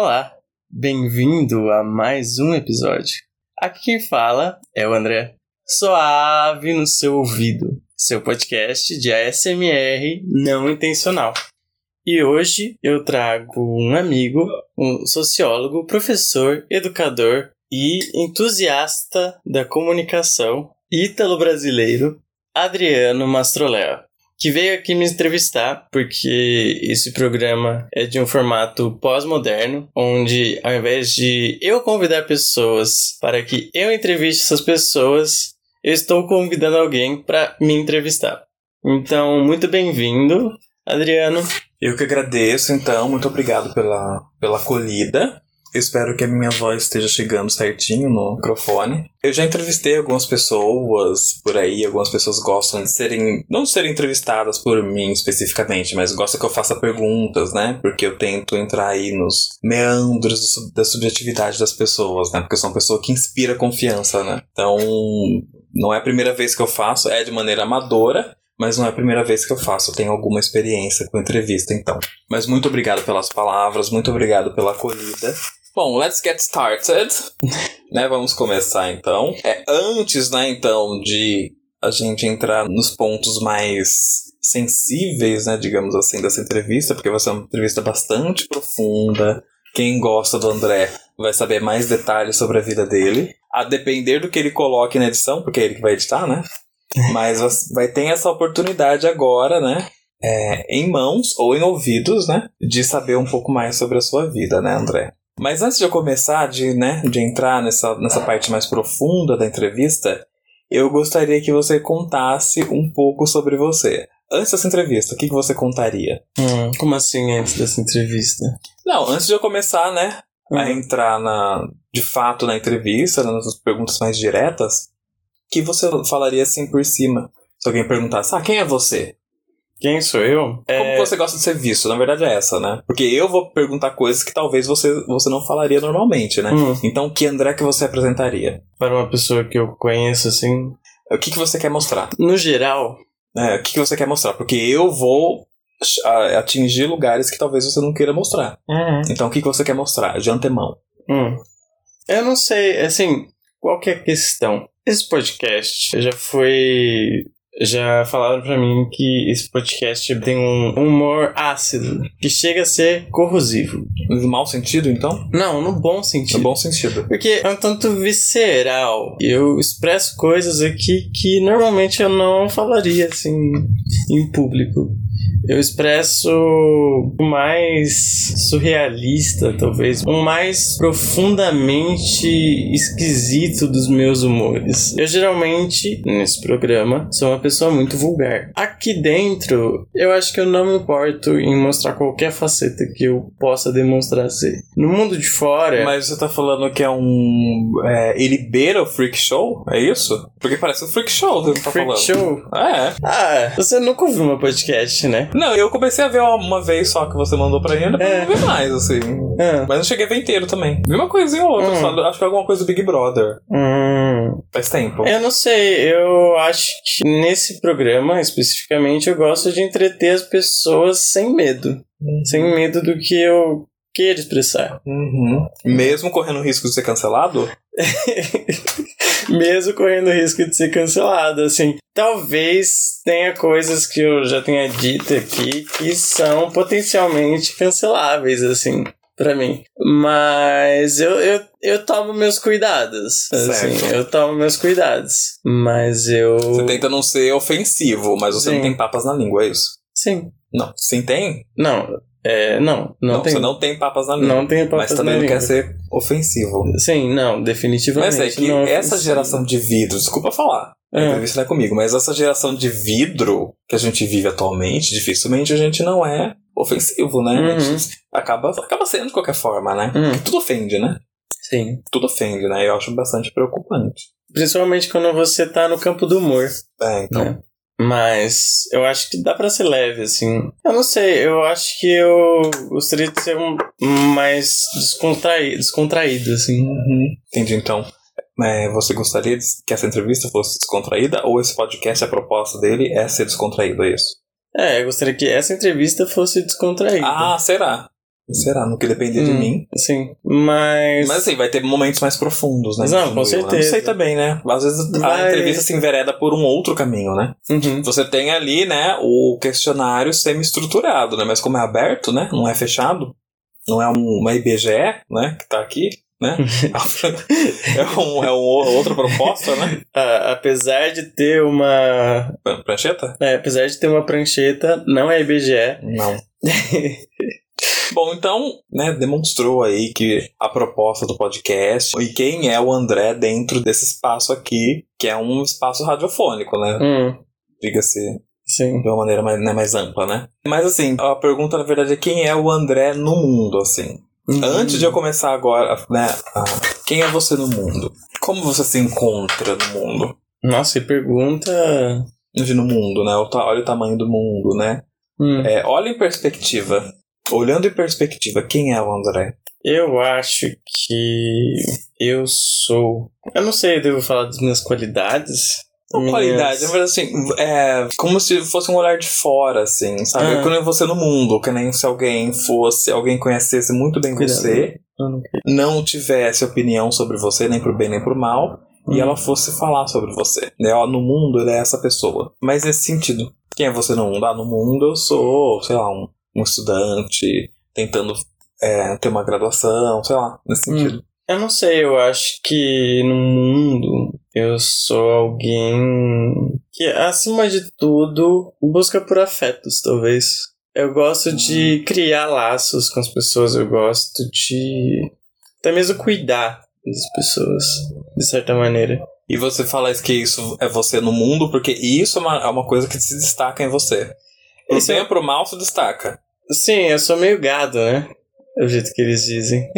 Olá, bem-vindo a mais um episódio. Aqui quem fala é o André, suave no seu ouvido, seu podcast de ASMR não intencional. E hoje eu trago um amigo, um sociólogo, professor, educador e entusiasta da comunicação ítalo-brasileiro, Adriano Mastroléo que veio aqui me entrevistar, porque esse programa é de um formato pós-moderno, onde ao invés de eu convidar pessoas para que eu entreviste essas pessoas, eu estou convidando alguém para me entrevistar. Então, muito bem-vindo, Adriano. Eu que agradeço, então, muito obrigado pela, pela acolhida. Espero que a minha voz esteja chegando certinho no microfone. Eu já entrevistei algumas pessoas por aí, algumas pessoas gostam de serem, não de serem entrevistadas por mim especificamente, mas gostam que eu faça perguntas, né? Porque eu tento entrar aí nos meandros da subjetividade das pessoas, né? Porque eu sou uma pessoa que inspira confiança, né? Então, não é a primeira vez que eu faço, é de maneira amadora, mas não é a primeira vez que eu faço, eu tenho alguma experiência com entrevista, então. Mas muito obrigado pelas palavras, muito obrigado pela acolhida. Bom, let's get started. né, vamos começar então. É antes, né, então, de a gente entrar nos pontos mais sensíveis, né, digamos assim, dessa entrevista, porque vai ser uma entrevista bastante profunda. Quem gosta do André vai saber mais detalhes sobre a vida dele. A depender do que ele coloque na edição, porque é ele que vai editar, né? Mas vai ter essa oportunidade agora, né? É, em mãos ou em ouvidos, né? De saber um pouco mais sobre a sua vida, né, André? Mas antes de eu começar, de, né, de entrar nessa, nessa parte mais profunda da entrevista, eu gostaria que você contasse um pouco sobre você. Antes dessa entrevista, o que, que você contaria? Hum, como assim antes dessa entrevista? Não, antes de eu começar, né, a uhum. entrar na, de fato na entrevista, nas perguntas mais diretas, que você falaria assim por cima? Se alguém perguntasse, ah, quem é você? Quem sou eu? Como é... você gosta de ser visto? Na verdade é essa, né? Porque eu vou perguntar coisas que talvez você, você não falaria normalmente, né? Hum. Então, que André que você apresentaria? Para uma pessoa que eu conheço, assim... O que, que você quer mostrar? No geral... É, o que, que você quer mostrar? Porque eu vou atingir lugares que talvez você não queira mostrar. Uhum. Então, o que, que você quer mostrar de antemão? Hum. Eu não sei, assim, qual que é a questão? Esse podcast já foi já falaram para mim que esse podcast tem um humor ácido, que chega a ser corrosivo. No mau sentido, então? Não, no bom sentido. No bom sentido. Porque é um tanto visceral. Eu expresso coisas aqui que normalmente eu não falaria assim em público eu expresso o mais surrealista, talvez, o mais profundamente esquisito dos meus humores. Eu geralmente, nesse programa, sou uma pessoa muito vulgar. Aqui dentro, eu acho que eu não me importo em mostrar qualquer faceta que eu possa demonstrar ser. No mundo de fora. Mas você tá falando que é um. É, ele beira o freak show? É isso? Porque parece um freak show você tá freak falando. Show? É. Ah, você nunca ouviu meu podcast, né? Não, eu comecei a ver uma vez só que você mandou pra mim, depois é. não vi mais, assim. É. Mas eu cheguei a ver inteiro também. Vi uma coisinha ou outra, hum. só, acho que alguma coisa do Big Brother. Hum. Faz tempo. Eu não sei, eu acho que nesse programa, especificamente, eu gosto de entreter as pessoas sem medo. Uhum. Sem medo do que eu queira expressar. Uhum. Mesmo correndo o risco de ser cancelado? mesmo correndo o risco de ser cancelado. Assim, talvez tenha coisas que eu já tenha dito aqui que são potencialmente canceláveis, assim para mim. Mas eu, eu, eu tomo meus cuidados. Assim, eu tomo meus cuidados. Mas eu. Você tenta não ser ofensivo, mas você Sim. não tem papas na língua, é isso? Sim. Não. Sim, tem? Não. É, não, não, não tem. Você não tem papas na língua. Não tem papas Mas também não língua. quer ser ofensivo. Sim, não, definitivamente. Mas é que não essa geração de vidro, desculpa falar, é. a entrevista não é comigo, mas essa geração de vidro que a gente vive atualmente, dificilmente a gente não é ofensivo, né? Uhum. acaba, acaba sendo de qualquer forma, né? Uhum. Porque tudo ofende, né? Sim. Tudo ofende, né? Eu acho bastante preocupante. Principalmente quando você tá no campo do humor. É, então. Né? Mas eu acho que dá para ser leve, assim. Eu não sei, eu acho que eu gostaria de ser um mais descontraído, descontraído assim. Uhum. Entendi, então. É, você gostaria que essa entrevista fosse descontraída ou esse podcast, a proposta dele é ser descontraído, é isso? É, eu gostaria que essa entrevista fosse descontraída. Ah, será? Será? No que depender de Hum. mim. Sim. Mas. Mas assim, vai ter momentos mais profundos, né? Não, com Continua. certeza. Não sei também, né? Às vezes a entrevista se envereda por um outro caminho, né? Uhum. Você tem ali, né, o questionário semi-estruturado, né? Mas como é aberto, né? Não é fechado. Não é um, uma IBGE, né? Que tá aqui, né? é, um, é um, outra proposta, né? Ah, apesar de ter uma. Pran- Prancheta? é, apesar de ter uma prancheta, não é IBGE. Não. Bom, então, né, demonstrou aí que a proposta do podcast e quem é o André dentro desse espaço aqui, que é um espaço radiofônico, né? hum, Diga-se sim. de uma maneira mais, né, mais ampla, né? Mas assim, a pergunta na verdade é quem é o André no mundo, assim. Uhum. Antes de eu começar agora, né, quem é você no mundo? Como você se encontra no mundo? Nossa, que pergunta. De no mundo, né? Olha o tamanho do mundo, né? Hum. É, olha em perspectiva. Olhando em perspectiva, quem é o André? Eu acho que eu sou. Eu não sei, eu devo falar das minhas qualidades. Minhas- qualidade, mas assim, é como se fosse um olhar de fora, assim, sabe? Ah. Quando você no mundo, que nem se alguém fosse, alguém conhecesse muito bem Cuidado. você, não- tivesse opinião sobre você, nem pro bem nem pro mal, e Hum. ela fosse falar sobre você. Né? Ó, no mundo ele é essa pessoa. Mas nesse sentido, quem é você no mundo? Ah, no mundo eu sou, sei lá, um, um estudante tentando é, ter uma graduação, sei lá, nesse Hum. sentido. Eu não sei, eu acho que no mundo eu sou alguém que, acima de tudo, busca por afetos, talvez. Eu gosto de criar laços com as pessoas, eu gosto de até mesmo cuidar das pessoas, de certa maneira. E você fala que isso é você no mundo, porque isso é uma, é uma coisa que se destaca em você. Pro Isso bem é- ou pro mal se destaca. Sim, eu sou meio gado, né? É o jeito que eles dizem.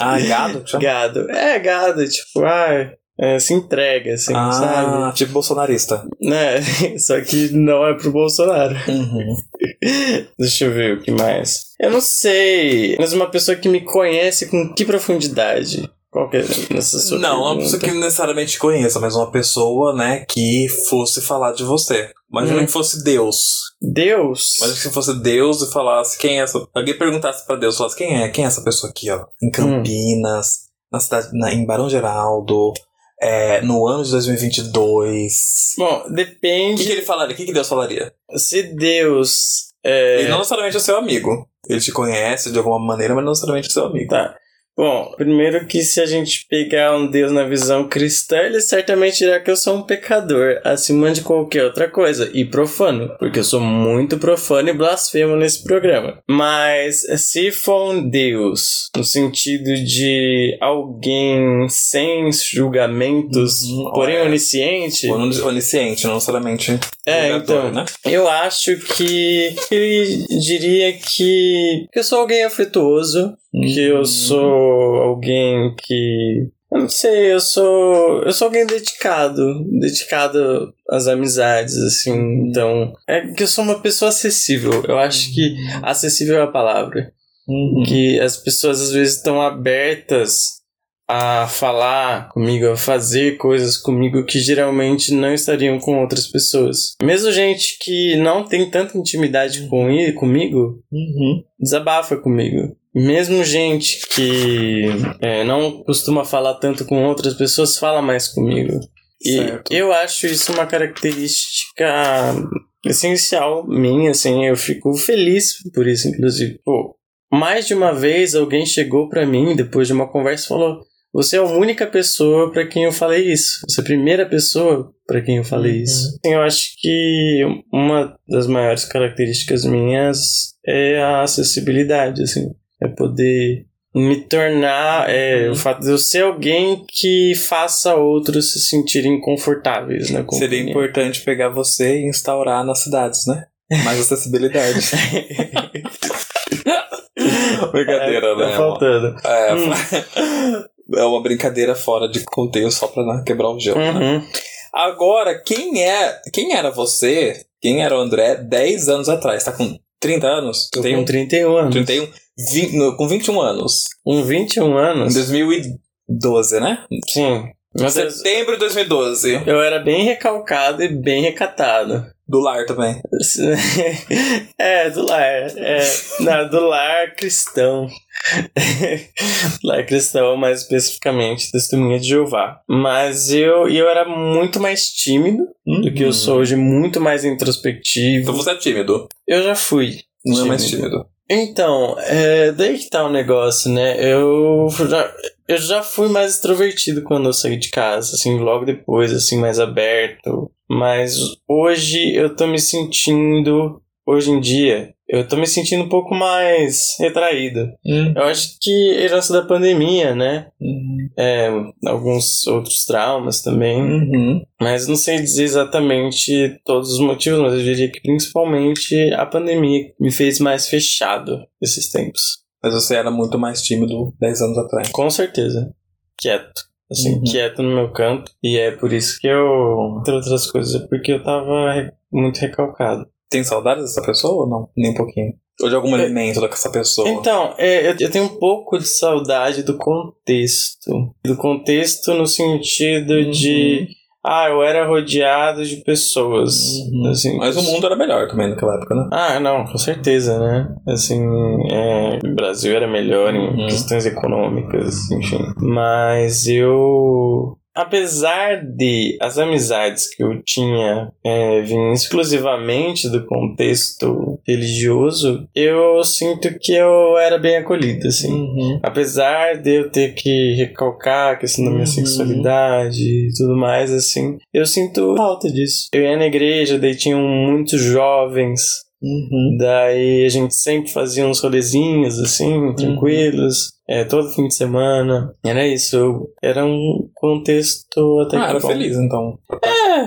Ah, gado? Gado. É, gado, tipo, ah, é, se entrega, assim, ah, sabe? tipo bolsonarista. Né? Só que não é pro Bolsonaro. Uhum. Deixa eu ver o que mais. Eu não sei. Mas uma pessoa que me conhece com que profundidade? Qual que é nessa sua Não, uma pergunta? pessoa que necessariamente conheça, mas uma pessoa, né, que fosse falar de você. Imagina Hum. que fosse Deus. Deus? Imagina que fosse Deus e falasse quem é essa. Alguém perguntasse pra Deus, falasse quem é, quem é essa pessoa aqui, ó. Em Campinas, na cidade, na, em Barão Geraldo, é, no ano de 2022. Bom, O depende. que, que ele falaria? O que, que Deus falaria? Se Deus. É... Ele não necessariamente é seu amigo. Ele te conhece de alguma maneira, mas não necessariamente é seu amigo. Tá. Bom, primeiro que se a gente pegar um Deus na visão cristã, ele certamente dirá que eu sou um pecador, acima de qualquer outra coisa, e profano, porque eu sou muito profano e blasfemo nesse programa. Mas se for um Deus, no sentido de alguém sem julgamentos, Uhum, porém é. onisciente, Onis- Onisciente, não necessariamente. é, então, né? eu acho que ele diria que, que eu sou alguém afetuoso, que eu Uhum. sou alguém que. Eu não sei, eu sou. Eu sou alguém dedicado. Dedicado às amizades, assim. Então. É que eu sou uma pessoa acessível. Eu acho que acessível é a palavra. Uhum. Que as pessoas às vezes estão abertas a falar comigo, a fazer coisas comigo que geralmente não estariam com outras pessoas. Mesmo gente que não tem tanta intimidade com ele, comigo, Uhum. desabafa comigo. Mesmo gente que é, não costuma falar tanto com outras pessoas, fala mais comigo. E Certo. eu acho isso uma característica essencial minha, assim, eu fico feliz por isso, inclusive. Pô, mais de uma vez alguém chegou pra mim depois de uma conversa e falou: "Você é a única pessoa pra quem eu falei isso. Você é a primeira pessoa pra quem eu falei Uhum. isso". Assim, eu acho que uma das maiores características minhas é a acessibilidade, assim, é poder me tornar é, Uhum. o fato de eu ser alguém que faça outros se sentirem confortáveis na companhia. Seria importante pegar você e instaurar nas cidades, né? Mais acessibilidade. Brincadeira, é, né? Tá faltando. É, Hum. é uma brincadeira fora de contexto só pra né, quebrar o gelo. né? Uhum. Agora, quem é. Quem era você? Quem era o André 10 anos atrás? Tá com 30 anos? Tô Tem com um 31 anos. 31? Vin- no- com 21 anos. Com 21 Em anos? 2012, né? Sim. Mas Setembro de 2012. eu era bem recalcado e bem recatado. Do lar também. é, do lar. É, não, do lar cristão. lar cristão, mais especificamente, testemunha de Jeová. Mas eu, eu era muito mais tímido uhum. do que eu sou hoje, muito mais introspectivo. Então você é tímido? Eu já fui. Não tímido. é mais tímido. Então, é, daí que tá o negócio, né? Eu já, eu já fui mais extrovertido quando eu saí de casa, assim, logo depois, assim, mais aberto. Mas hoje eu tô me sentindo, hoje em dia, eu tô me sentindo um pouco mais retraído. Hum. Eu acho que herança da pandemia, né? Uhum. É, alguns outros traumas também. Uhum. Mas não sei dizer exatamente todos os motivos, mas eu diria que principalmente a pandemia me fez mais fechado esses tempos. Mas você era muito mais tímido 10 anos atrás. Com certeza. Quieto. Assim, uhum. quieto no meu canto. E é por isso que eu. Entre outras coisas, é porque eu tava muito recalcado. Tem saudade dessa pessoa ou não? Nem um pouquinho. Ou de algum é, elemento dessa pessoa? Então, é, eu, eu, tenho um pouco de saudade do contexto. Do contexto no sentido uhum. de. Ah, eu era rodeado de pessoas. Uhum. Assim, Mas o mundo era melhor também naquela época, né? Ah, não, com certeza, né? Assim, é, o Brasil era melhor em uhum. questões econômicas, enfim. Mas eu apesar de as amizades que eu tinha é, vinham exclusivamente do contexto religioso, eu sinto que eu era bem acolhido, assim. Uhum. Apesar de eu ter que recalcar a questão da minha uhum. sexualidade e tudo mais, assim, eu sinto falta disso. Eu ia na igreja, daí tinham muitos jovens Uhum. Daí a gente sempre fazia uns rolezinhos assim, uhum. tranquilos, é, todo fim de semana. Era isso, era um contexto até ah, que era bom. feliz então. É.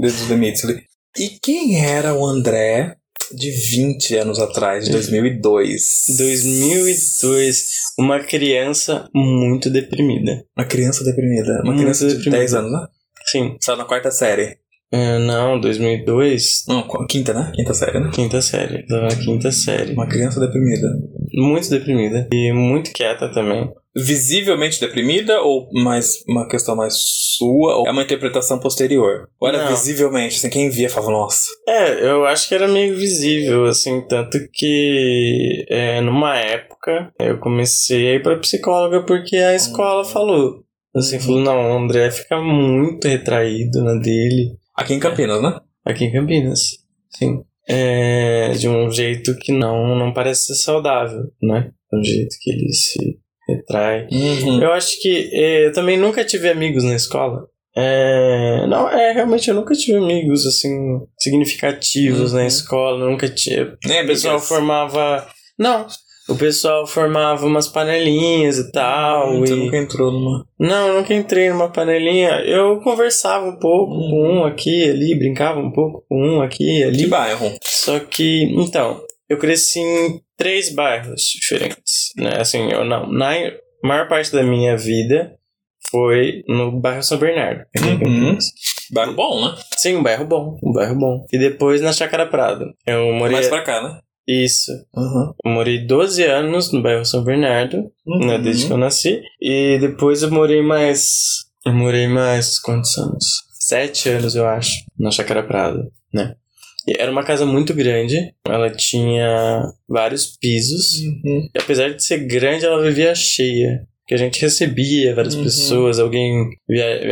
Desde os limites ali. E quem era o André de 20 anos atrás, de 2002? 2002. Uma criança muito deprimida. Uma criança deprimida. Uma muito criança de deprimida. 10 anos, né? Sim. Só na quarta série. É, não, 2002. Não, quinta, né? Quinta série, né? Quinta série. Da quinta série. Uma criança deprimida. Muito deprimida. E muito quieta também. Visivelmente deprimida ou mais uma questão mais sua? Ou é uma interpretação posterior? Ou era Não. visivelmente, assim, quem via falava, nossa. É, eu acho que era meio visível, assim, tanto que é, numa época eu comecei a ir pra psicóloga porque a escola hum. falou. Assim, falou, não, o André fica muito retraído na dele. Aqui em Campinas, né? Aqui em Campinas, sim. É, de um jeito que não, não parece ser saudável, né? Do jeito que ele se retrai. Uhum. Eu acho que é, eu também nunca tive amigos na escola. É, não, é, realmente eu nunca tive amigos, assim, significativos uhum. na escola, nunca tinha. Nem o pessoal formava. Não, o pessoal formava umas panelinhas e tal. Hum, e... Você nunca entrou numa. Não, eu nunca entrei numa panelinha. Eu conversava um pouco hum. com um aqui ali, brincava um pouco com um aqui ali. Que bairro? Só que, então, eu cresci em três bairros diferentes. Né? Assim, eu não. Na maior parte da minha vida foi no bairro São Bernardo. Uhum. Bairro bom, né? Sim, um bairro bom. Um bairro bom. E depois na Chácara Prado. Eu morei. Mais pra cá, né? Isso. Uhum. Eu morei 12 anos no bairro São Bernardo, uhum. né, desde que eu nasci. E depois eu morei mais. Eu morei mais. Quantos anos? Sete anos, eu acho, na Chácara Prado, né? E era uma casa muito grande, ela tinha vários pisos, uhum. e apesar de ser grande, ela vivia cheia que a gente recebia várias uhum. pessoas, alguém,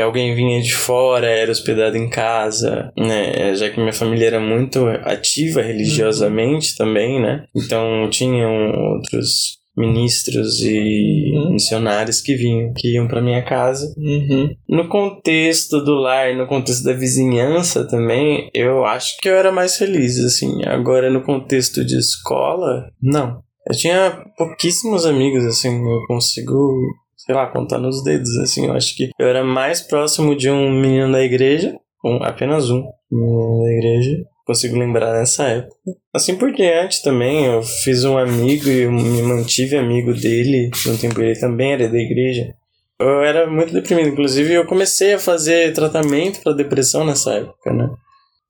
alguém vinha de fora, era hospedado em casa, né? Já que minha família era muito ativa religiosamente uhum. também, né? Então tinham outros ministros e uhum. missionários que vinham, que iam para minha casa. Uhum. No contexto do lar, no contexto da vizinhança também, eu acho que eu era mais feliz, assim. Agora, no contexto de escola, não. Eu tinha pouquíssimos amigos, assim, eu consigo, sei lá, contar nos dedos, assim. Eu acho que eu era mais próximo de um menino da igreja, um, apenas um menino da igreja, consigo lembrar nessa época. Assim por diante também, eu fiz um amigo e me mantive amigo dele, no tempo ele também era da igreja. Eu era muito deprimido, inclusive eu comecei a fazer tratamento para depressão nessa época, né?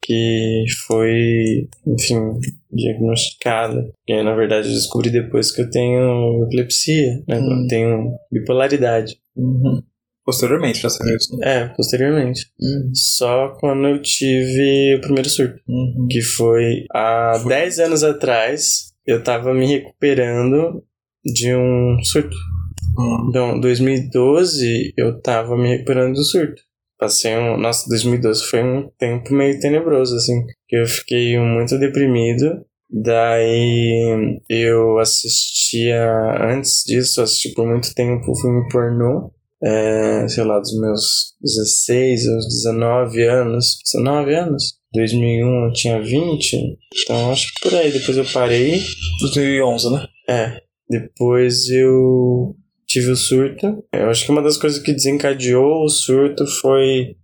Que foi, enfim, diagnosticada. E aí, na verdade, eu descobri depois que eu tenho epilepsia, né? Uhum. Eu tenho bipolaridade. Uhum. Posteriormente já saiu isso. É, posteriormente. Só quando eu tive o primeiro surto. Uhum. Que foi há 10 anos atrás. Eu tava me recuperando de um surto. Uhum. Então, 2012 eu tava me recuperando do surto. Passei um. Nossa, 2012 foi um tempo meio tenebroso, assim. Que eu fiquei muito deprimido. Daí eu assistia. Antes disso, eu assisti por muito tempo filme pornô. É, sei lá, dos meus 16 aos 19 anos. 19 anos? 2001 eu tinha 20. Então acho que por aí. Depois eu parei. 2011, né? É. Depois eu tive o surto. Eu acho que uma das coisas que desencadeou o surto foi.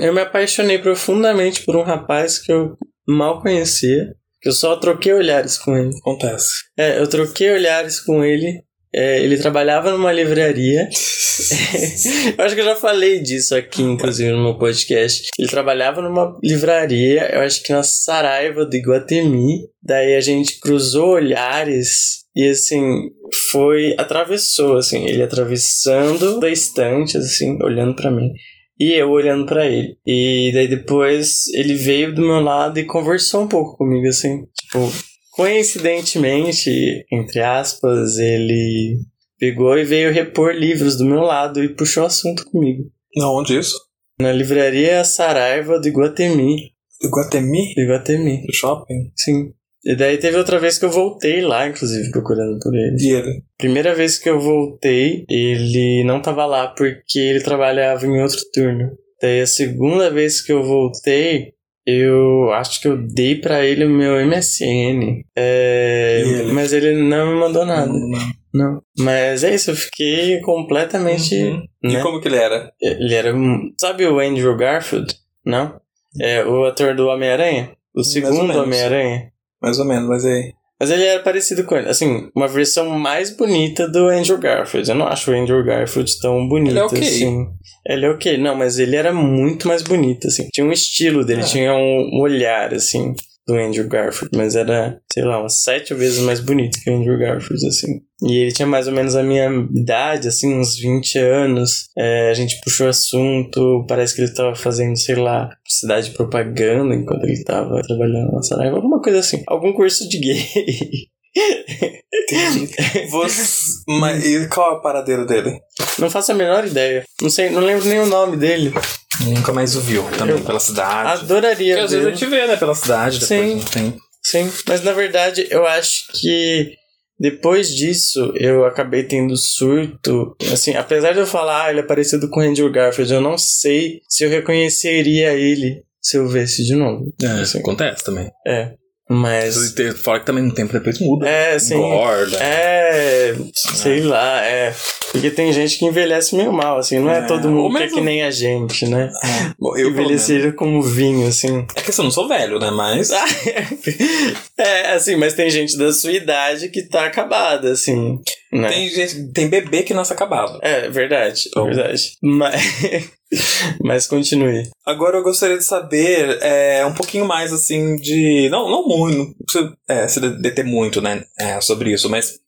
Eu me apaixonei profundamente por um rapaz que eu mal conhecia. Que eu só troquei olhares com ele. Acontece. É, eu troquei olhares com ele. É, ele trabalhava numa livraria. eu acho que eu já falei disso aqui, inclusive, no meu podcast. Ele trabalhava numa livraria, eu acho que na Saraiva do Iguatemi. Daí a gente cruzou olhares e assim, foi. atravessou, assim, ele atravessando da estante, assim, olhando para mim. E eu olhando para ele. E daí depois ele veio do meu lado e conversou um pouco comigo, assim. Tipo, coincidentemente, entre aspas, ele pegou e veio repor livros do meu lado e puxou assunto comigo. Onde isso? Na livraria Saraiva do Iguatemi. Iguatemi? Do Iguatemi, Do shopping? sim. E daí teve outra vez que eu voltei lá, inclusive, procurando por ele. E ele? Primeira vez que eu voltei, ele não tava lá porque ele trabalhava em outro turno. Daí a segunda vez que eu voltei, eu acho que eu dei pra ele o meu MSN. É, E ele? mas ele não me mandou nada. Não, não. Mas é isso, eu fiquei completamente. Uhum. E né? como que ele era? Ele era. Sabe o Andrew Garfield? Não? É o ator do Homem-Aranha? O segundo. Homem-Aranha? Mais ou menos, mas aí. Mas ele era parecido com ele. Assim, uma versão mais bonita do Andrew Garfield. Eu não acho o Andrew Garfield tão bonito Ele é ok. assim. Ele é ok. Não, mas ele era muito mais bonito, assim. Tinha um estilo dele, Ah. tinha um olhar, assim, do Andrew Garfield. Mas era, sei lá, umas sete vezes mais bonito que o Andrew Garfield, assim. E ele tinha mais ou menos a minha idade, assim, uns 20 anos. É, a gente puxou assunto. Parece que ele tava fazendo, sei lá, cidade de propaganda enquanto ele tava trabalhando na Saraiva. Alguma coisa assim. Algum curso de gay. Você... mas, e qual é o paradeiro dele? Não faço a menor ideia. Não sei, não lembro nem o nome dele. Nunca mais o viu também Eu- pela cidade. Adoraria Porque às vezes a gente vê, né, pela cidade, depois Sim. não tem. Sim, mas na verdade eu acho que depois disso eu acabei tendo surto. Assim, apesar de eu falar, ah, ele é parecido com o Andrew Garfield, eu não sei se eu reconheceria ele se eu visse de novo. Assim, acontece também. é. Mas. Fora que também no tempo depois muda. É, assim. Engorda. É, sei lá, é. Porque tem gente que envelhece meio mal, assim, não é, É, todo mundo que é mesmo- que nem a gente, né? Bom, eu, pelo menos- Envelhecer como vinho, assim. É que assim, eu não sou velho, né? Mas. é, assim, mas tem gente da sua idade que tá acabada, assim. Né? Tem, gente, tem bebê que nasce acabado. É, verdade, Então. verdade. Mas, mas continue. Agora eu gostaria de saber é, um pouquinho mais assim de. Não, não muito, não precisa é, se deter muito, né? é, sobre isso, mas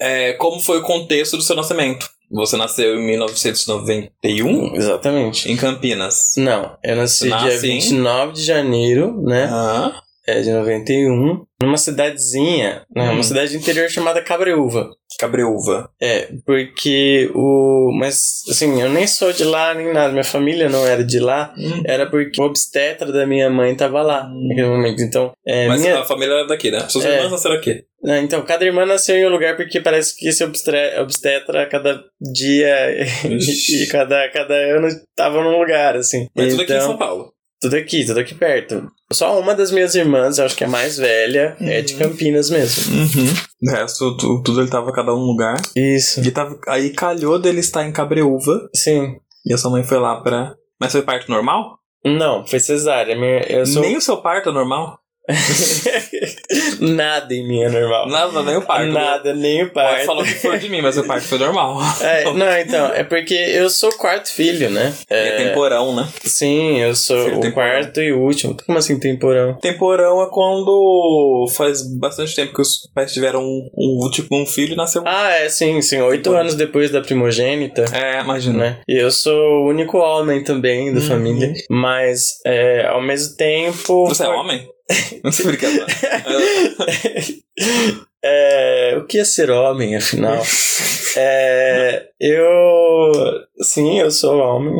é, como foi o contexto do seu nascimento? Você nasceu em 1991 Exatamente. em Campinas. Não, eu nasci nasce dia em? 29 de janeiro, né? Ah, É, de 91. Numa cidadezinha, né? Hum. Uma cidade interior chamada Cabreúva. Cabreúva. É, porque o. Mas, assim, eu nem sou de lá nem nada. Minha família não era de lá. Hum. Era porque o obstetra da minha mãe tava lá naquele momento. Então, é, Mas minha... a família era daqui, né? Suas É. irmãs nasceram aqui. Ah, Então, cada irmã nasceu em um lugar porque parece que esse obstre- obstetra, cada dia e cada, cada ano tava num lugar, assim. Mas tudo aqui em Então, São Paulo. Tudo aqui, tudo aqui perto. Só uma das minhas irmãs, acho que é a mais velha, é de Uhum. Campinas mesmo. Uhum. O resto, tu- tudo ele tava cada um lugar. Isso. E tava, aí calhou dele estar em Cabreúva. Sim. E a sua mãe foi lá pra. Mas foi parto normal? Não, foi cesárea. Minha, sou... Nem o seu parto é normal? Nada em mim é normal. Nada, nem o parto. Nada, nem o Pai parto. falou que foi de mim, mas o parto foi normal. É, não, então, é porque eu sou o quarto filho, né? E é temporão, né? Sim, eu sou Filho o temporão. quarto e último. Como assim temporão? Temporão é quando faz bastante tempo que os pais tiveram um, um, tipo, um filho e nasceu. Ah, é, sim, sim. Oito Temporão. anos depois da primogênita. É, imagina. Né? E eu sou o único homem também da Uhum. família. Mas, é, ao mesmo tempo. Você é homem? Não sei brincadeira. É, o que é ser homem, afinal? é, eu. Sim, eu sou homem.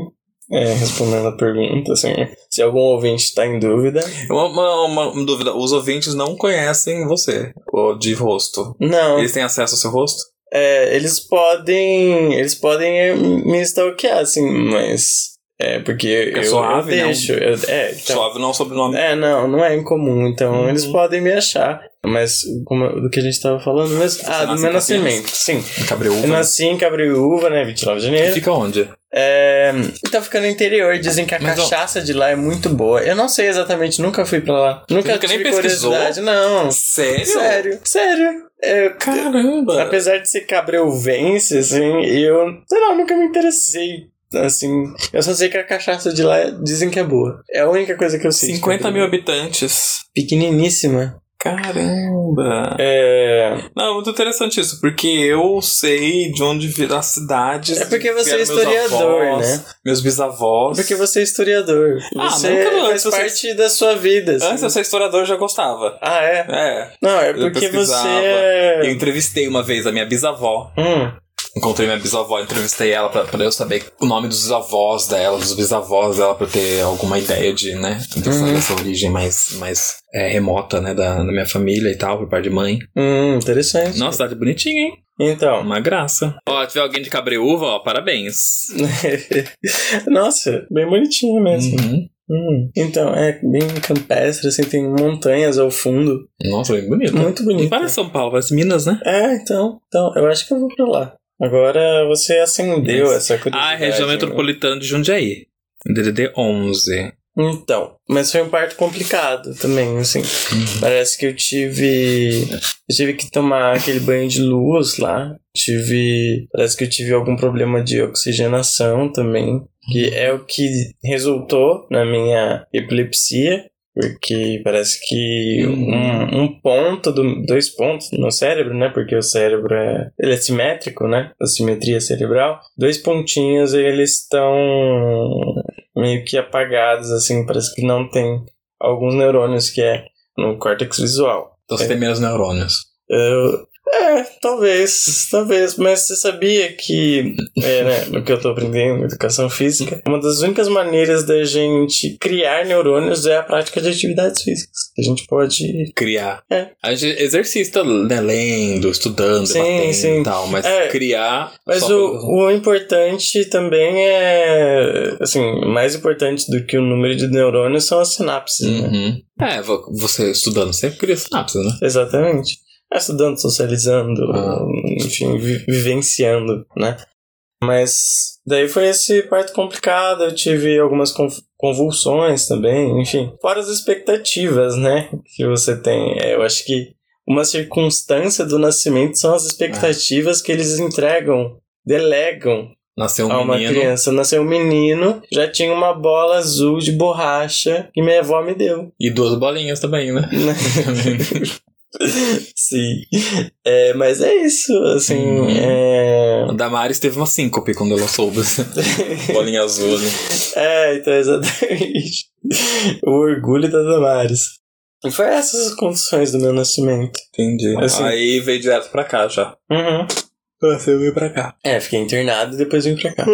É, respondendo a pergunta, assim, se algum ouvinte está em dúvida. Uma, uma, uma dúvida: os ouvintes não conhecem você, de rosto. Não, Eles têm acesso ao seu rosto? é, eles podem. Eles podem me stalkear, assim, mas. É, porque eu, suave, eu não? deixo. eu- é, então, Suave não é o sobrenome. É, não, não é incomum, então Uhum. eles podem me achar. Mas como, do que a gente tava falando mesmo? Ah, do meu em nascimento, sim. Cabreúva. Eu nasci em Cabreúva, né, 29 de janeiro. Fica onde? É, tá ficando no interior, dizem que a Mas, ó- cachaça de lá é muito boa. Eu não sei exatamente, nunca fui pra lá. Nunca nunca nem tive pesquisou? curiosidade, não. Sério? Sério, sério. É, Caramba! apesar de ser cabreuvense, assim, eu, sei lá, nunca me interessei. Assim, eu só sei que a cachaça de lá dizem que é boa. É a única coisa que eu sei. de 50 mil habitantes. Pequeniníssima. Caramba! É. Não, muito interessante isso, porque eu sei de onde vir as cidades. É porque você é meus historiador, avós, né? Meus bisavós. Porque você é historiador. Ah, você nunca faz antes você- parte da sua vida. assim. Antes eu ser historiador, eu já gostava. Ah, é? É. Não, é porque você é. Eu entrevistei uma vez a minha bisavó. Hum, Encontrei minha bisavó, entrevistei ela pra, pra eu saber o nome dos avós dela, dos bisavós dela, pra eu ter alguma ideia de, né, dessa, Uhum. dessa origem mais, mais é, remota, né, da, da minha família e tal, por parte de mãe. hum, interessante. Nossa, cidade bonitinha, hein? Então. Uma graça. Ó, tiver alguém de Cabreúva, ó, parabéns. Nossa, bem bonitinho mesmo. Uhum. Hum. Então, é bem campestre, assim, tem montanhas ao fundo. Nossa, bem bonito. Muito Não bonito. parece São Paulo, parece Minas, né? É, então, então, eu acho que eu vou pra lá. Agora você acendeu Isso. essa curiosidade. Ah, região né? metropolitana de Jundiaí. DDD 11. Então, mas foi um parto complicado também, assim. Uhum. Parece que eu tive. Eu tive que tomar aquele banho de luz lá. Tive. Parece que eu tive algum problema de oxigenação também. Que é o que resultou na minha epilepsia. Porque parece que Uhum. um, um ponto, do, dois pontos no cérebro, né? Porque o cérebro é, ele é simétrico, né? A simetria cerebral. Dois pontinhos, eles estão meio que apagados, assim. Parece que não tem alguns neurônios que é no córtex visual. Então você tem menos neurônios. Eu, é, talvez, talvez, mas você sabia que, é, né, no que eu tô aprendendo educação física, uma das únicas maneiras da gente criar neurônios é a prática de atividades físicas. A gente pode. Criar. É. A gente exercita, né, lendo, estudando, Sim, debatendo sim. e tal, mas É. criar. Mas o, pelo- o importante também é. Assim, mais importante do que o número de neurônios são as sinapses, né? Uhum. É, vo- você estudando sempre cria sinapses, né? Exatamente. É, Estudando, socializando, Ah. enfim, vi- vivenciando, né? Mas daí foi esse parto complicado, eu tive algumas conv- convulsões também, enfim. Fora as expectativas, né? Que você tem. É, eu acho que uma circunstância do nascimento são as expectativas que eles entregam, delegam Nasceu um a uma menino. criança. Nasceu um menino, já tinha uma bola azul de borracha que minha avó me deu. E duas bolinhas também, né? Sim. É, mas é isso, assim. Uhum. É... A Damares teve uma síncope quando ela soube. Bolinha azul ali. é, então, exatamente. o orgulho da Damares. E foi essas as condições do meu nascimento. Entendi. Assim. Aí veio direto pra cá já. Uhum. Você veio pra cá. É, fiquei internado e depois vim pra cá.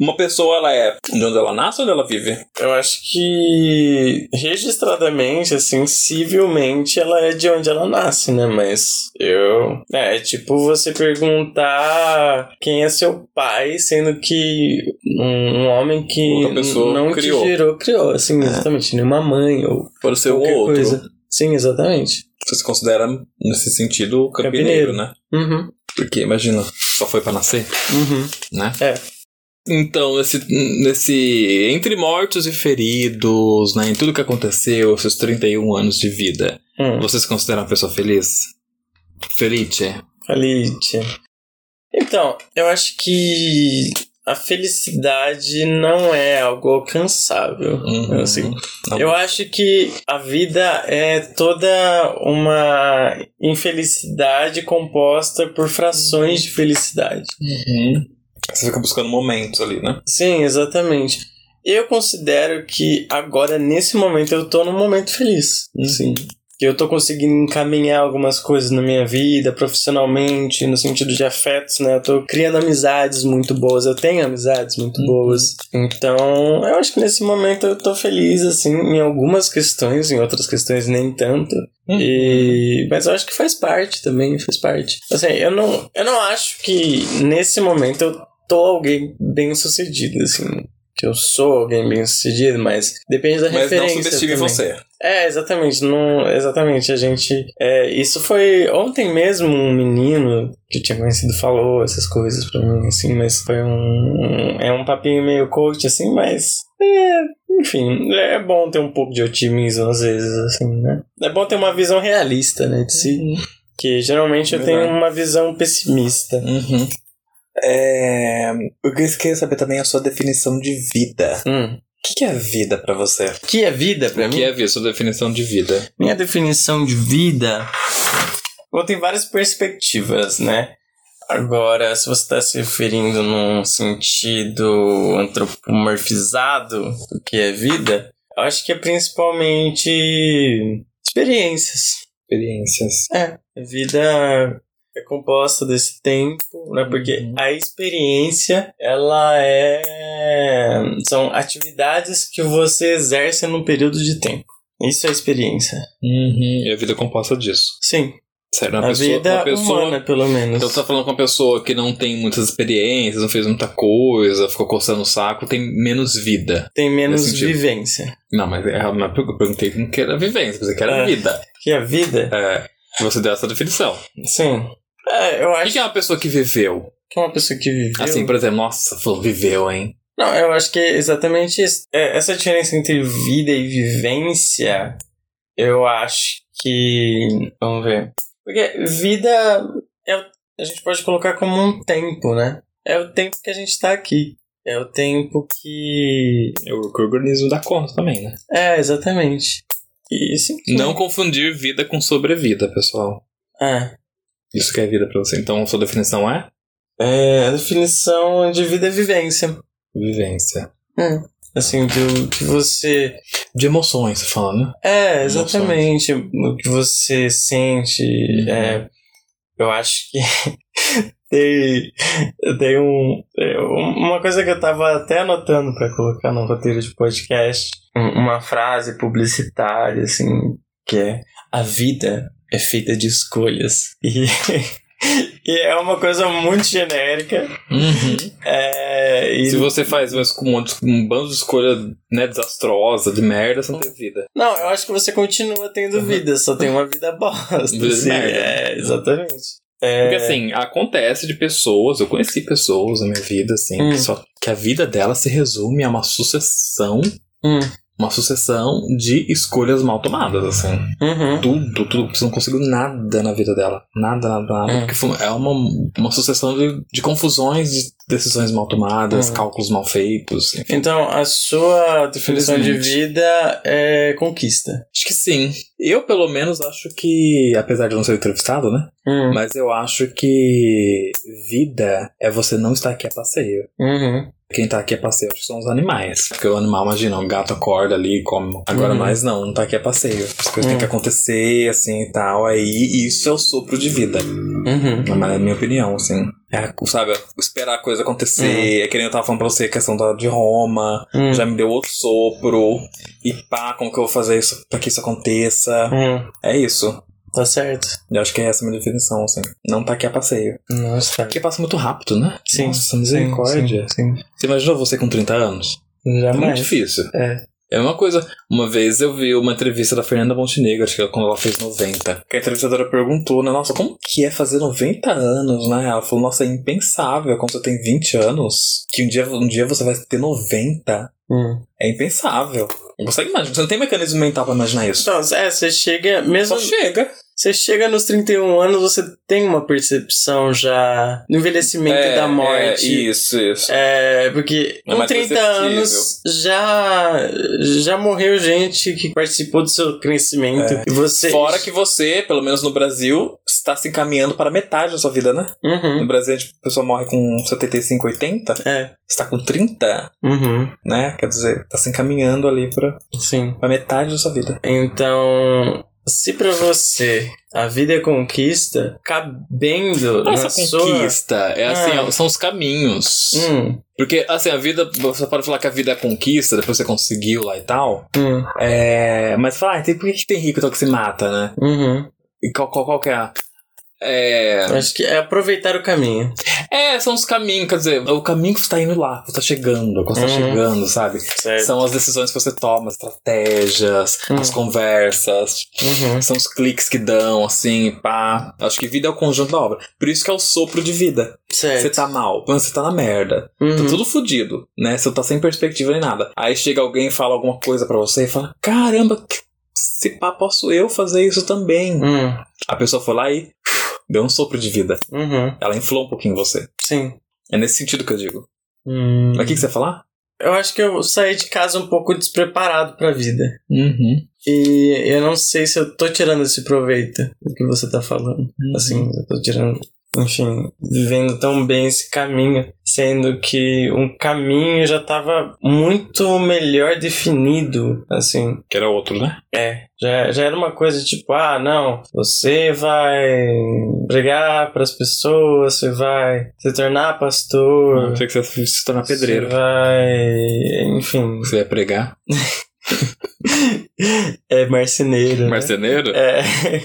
Uma pessoa, ela é de onde ela nasce ou onde ela vive? Eu acho que registradamente, assim, civilmente, ela é de onde ela nasce, né? Mas eu. É, é tipo você perguntar quem é seu pai, sendo que um, um homem que não criou. te gerou, criou, assim, exatamente. Nenhuma mãe ou Pode ser o qualquer outro. coisa. Sim, exatamente. Você se considera, nesse sentido, campineiro, Campineiro. né? Uhum, Porque, imagina, só foi pra nascer, uhum. né? É. Então, nesse, nesse. Entre mortos e feridos, né? Em tudo que aconteceu, seus 31 anos de vida, Hum. você se considera uma pessoa feliz? Felice? Felice. Então, eu acho que a felicidade não é algo alcançável. Uhum. Assim, Não. eu acho que a vida é toda uma infelicidade composta por frações de felicidade. Uhum. Você fica buscando momentos ali, né? Sim, exatamente. Eu considero que agora, nesse momento, eu tô num momento feliz. Assim, que eu tô conseguindo encaminhar algumas coisas na minha vida, profissionalmente, no sentido de afetos, né? Eu tô criando amizades muito boas, eu tenho amizades muito Uhum. boas. Então, eu acho que nesse momento eu tô feliz, assim, em algumas questões, em outras questões nem tanto. Uhum. E... Mas eu acho que faz parte também, faz parte. Assim, eu não, eu não acho que nesse momento eu tô alguém bem sucedido, assim. Que eu sou alguém bem sucedido, mas depende da Mas não referência. subestime também. você. É, exatamente. Não, exatamente. A gente. É, isso foi. Ontem mesmo um menino que eu tinha conhecido falou essas coisas pra mim, assim, mas foi um. um- é um papinho meio coach, assim, mas. É, enfim, é bom ter um pouco de otimismo às vezes, assim, né? É bom ter uma visão realista, né, de si. Que geralmente eu Verdade. tenho uma visão pessimista. Uhum. É... Eu queria saber também a sua definição de vida. Hum. O que que é vida pra você? O que é vida pra O mim? que é vida? Sua definição de vida? Minha definição de vida. Bom, tem várias perspectivas, né? Agora, se você está se referindo num sentido antropomorfizado do que é vida, eu acho que é principalmente experiências. Experiências. É, a vida é composta desse tempo, né? Porque Uhum. a experiência, ela é... São atividades que você exerce num período de tempo. Isso é experiência. Uhum. E a vida é composta disso. Sim, Sério, uma a pessoa, vida uma pessoa humana, pelo menos. Então você tá falando com uma pessoa que não tem muitas experiências, não fez muita coisa, ficou coçando o saco, tem menos vida. Tem menos vivência. Não, mas é eu perguntei como que era vivência, você que era É. vida. Que a vida, É, você deu essa definição. sim. É, eu O acho que que é uma pessoa que viveu? que é uma pessoa que viveu... Assim, por exemplo, nossa, falou, viveu, hein? Não, eu acho que é exatamente isso. É, essa diferença entre vida e vivência, eu acho que. Vamos ver. Porque vida é o- a gente pode colocar como um tempo, né? É o tempo que a gente tá aqui. É o tempo que. É o que o organismo dá conta também, né? É, exatamente. E sim. Não confundir vida com sobrevida, pessoal. É. Isso que é vida pra você. Então, sua definição é? É, a definição de vida é vivência. Vivência. Assim, do que você. De emoções, você fala, né? É, exatamente. O que você sente. Uhum. É, eu acho que tem, tem um, é, uma coisa que eu tava até anotando pra colocar no roteiro de podcast. um- Uma frase publicitária, assim, que é: A vida é feita de escolhas. E. E é uma coisa muito genérica. Uhum. É, e Se você faz mas com um, um bando de escolha né, desastrosa, de merda, você não tem vida. Não, eu acho que você continua tendo Uhum. vida, só tem uma vida bosta. Vida assim. É, exatamente. É, Porque assim, acontece de pessoas, eu conheci pessoas na minha vida, assim, Hum. que, só, que a vida dela se resume a uma sucessão, hum, uma sucessão de escolhas mal tomadas, assim. uhum, Tudo, tudo, você não conseguiu nada na vida dela. Nada, nada, nada. Hum. Porque foi- é uma, uma sucessão de, de confusões, de decisões mal tomadas, Hum. cálculos mal feitos. enfim. Então, a sua definição de vida é conquista. Acho que sim. Eu, pelo menos, acho que, apesar de não ser entrevistado, né? Hum, Mas eu acho que vida é você não estar aqui a passeio. uhum, Quem tá aqui a passeio são os animais. Porque o animal, imagina, o gato acorda ali e come. Agora, Uhum. nós não, não tá aqui a passeio. As coisas têm Uhum. que acontecer, assim e tal. Aí, isso é o sopro de vida. uhum. Na minha opinião, assim. É, sabe, esperar a coisa acontecer. É que nem eu tava falando pra você, a questão da, de Roma. Hum, Já me deu outro sopro. E pá, como que eu vou fazer isso pra que isso aconteça? hum, É isso. Tá certo. Eu acho que é essa a minha definição, assim. Não tá aqui a passeio. Nossa, Porque passa muito rápido, né? Sim, Nossa, misericórdia. Sim, sim. Você imaginou você com 30 anos? É muito Jamais. difícil. É. É uma coisa. Uma vez eu vi uma entrevista da Fernanda Montenegro, acho que quando ela fez 90. Que a entrevistadora perguntou, né? Nossa, como que é fazer 90 anos, né? Ela falou, nossa, é impensável quando você tem 20 anos. Que um dia, um dia você vai ter 90. Hum. É impensável. Não consegue imaginar. Você não tem mecanismo mental pra imaginar isso. Então, é, você chega, mesmo. Só chega. Você chega nos 31 anos, você tem uma percepção já do envelhecimento É, da morte. é, isso, isso. É, porque É com mais 30 perceptível. anos já já morreu gente que participou do seu crescimento. É. E você. Fora que você, pelo menos no Brasil, está se encaminhando para metade da sua vida, né? Uhum. No Brasil, a pessoa morre com 75, 80. É. Está com 30, Uhum. né? Quer dizer, está se encaminhando ali para Sim. a metade da sua vida. Então, se pra você a vida é conquista, cabendo Essa sua. conquista é assim, Ah. são os caminhos. Hum, Porque, assim, a vida, você pode falar que a vida é conquista, depois você conseguiu lá e tal. hum, É, mas fala, ah, por que, que tem rico então que se mata, né? uhum. E qual, qual, qual que é a. É, Acho que é aproveitar o caminho. é, são os caminhos, quer dizer, o caminho que você tá indo lá, você tá chegando, quando você tá Uhum. chegando, sabe? Certo. São as decisões que você toma, as estratégias, Hum. as conversas, Uhum. são os cliques que dão, assim, pá. Acho que vida é o conjunto da obra. Por isso que é o sopro de vida. Certo. Você tá mal, você tá na merda. Tá Uhum. tudo fudido, né? Você tá sem perspectiva nem nada. Aí chega alguém e fala alguma coisa pra você e fala: Caramba, se pá, posso eu fazer isso também. Hum, A pessoa foi lá e deu um sopro de vida. uhum. Ela inflou um pouquinho você. Sim. É nesse sentido que eu digo. Hum. Mas o que, que você ia falar? Eu acho que eu saí de casa um pouco despreparado pra vida. Uhum. E eu não sei se eu tô tirando esse proveito do que você tá falando. Assim, eu tô tirando, enfim, vivendo tão bem esse caminho, sendo que um caminho já tava muito melhor definido, assim. Que era outro, né? É, já, já era uma coisa tipo, ah, não, você vai pregar pras pessoas, você vai se tornar pastor, Eu sei que você se tornar pedreiro. você vai, enfim, Você ia pregar? é marceneiro. né? Marceneiro? É,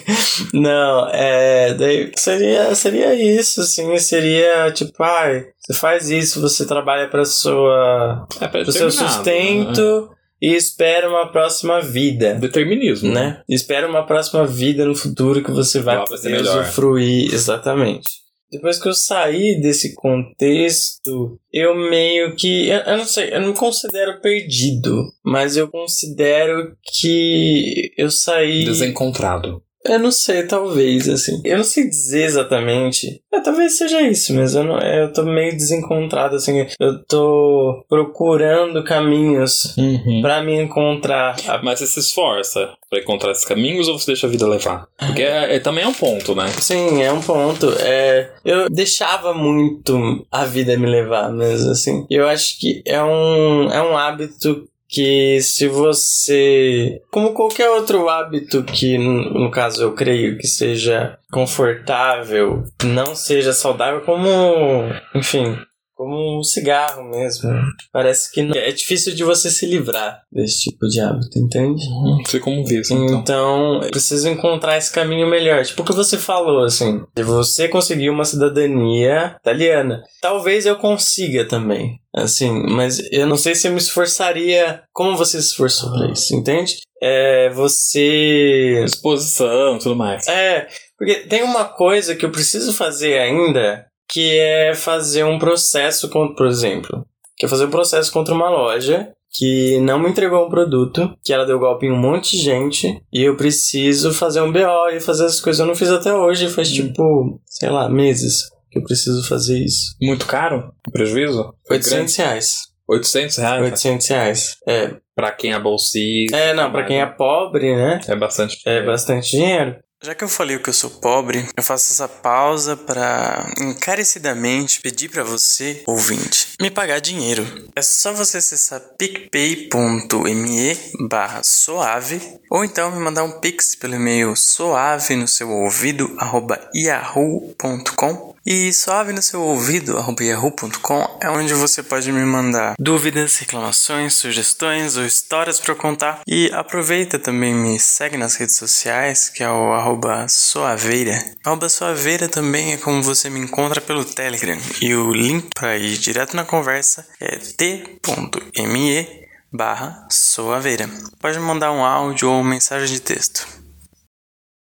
não, é, daí seria, seria isso, assim, seria tipo, ai, você faz isso, você trabalha para sua, É pro seu determinado, sustento né? e espera uma próxima vida, Determinismo, né? Espera uma próxima vida no futuro que você vai poder usufruir, exatamente. Depois que eu saí desse contexto, eu meio que. Eu, eu não sei, eu não me considero perdido, mas eu considero que eu saí. Desencontrado. Eu não sei, talvez, assim. Eu não sei dizer exatamente. É, talvez seja isso, mas eu, não, eu tô meio desencontrado, assim. Eu tô procurando caminhos Uhum. pra me encontrar. A- Mas você se esforça pra encontrar esses caminhos ou você deixa a vida levar? Porque é, é- também é um ponto, né? Sim, é um ponto. É, eu deixava muito a vida me levar, mesmo assim. Eu acho que é um, é um hábito que se você. Como qualquer outro hábito que, no caso, eu creio que seja confortável, não seja saudável, como. Enfim. Como um cigarro mesmo. Parece que não- é difícil de você se livrar desse tipo de hábito, entende? Não sei como ver isso, então. Então, eu preciso encontrar esse caminho melhor. Tipo o que você falou, assim. Se você conseguir uma cidadania italiana, talvez eu consiga também. Assim, mas eu não sei se eu me esforçaria como você se esforçou pra isso, entende? É, você. Exposição e tudo mais. É, porque tem uma coisa que eu preciso fazer ainda, que é fazer um processo contra, por exemplo, que é fazer um processo contra uma loja que não me entregou um produto, que ela deu golpe em um monte de gente, e eu preciso fazer um BO e fazer as coisas. Eu não fiz até hoje, faz tipo, sei lá, meses que eu preciso fazer isso. Muito caro? O prejuízo? Foi 800 reais. grande? 800 reais? 800 reais. É, Pra quem é bolsista. é não, pra quem é pobre, né? É bastante. É bastante dinheiro. Já que eu falei que eu sou pobre, eu faço essa pausa para encarecidamente pedir para você, ouvinte, me pagar dinheiro. É só você acessar picpay.me barra suave ou então me mandar um pix pelo e-mail suave no seu ouvido arroba yahoo.com e suave no seu ouvido yahoo.com é onde você pode me mandar dúvidas, reclamações, sugestões ou histórias para contar. E aproveita também me segue nas redes sociais, que é o arroba suaveira. Arroba suaveira também é como você me encontra pelo Telegram. E o link para ir direto na conversa é t.me barra soaveira. Pode mandar um áudio ou mensagem de texto.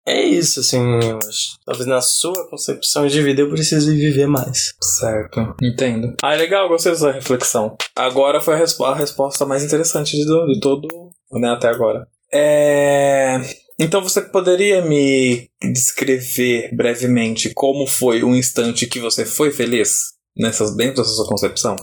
É isso, assim, eu acho. Talvez na sua concepção de vida eu precise viver mais. Certo, entendo. Ah, é legal, gostei dessa reflexão. Agora foi a, resp a resposta mais interessante de, de todo, né, até agora. É... Então você poderia me descrever brevemente como foi o instante que você foi feliz nessas dentro dessa sua concepção?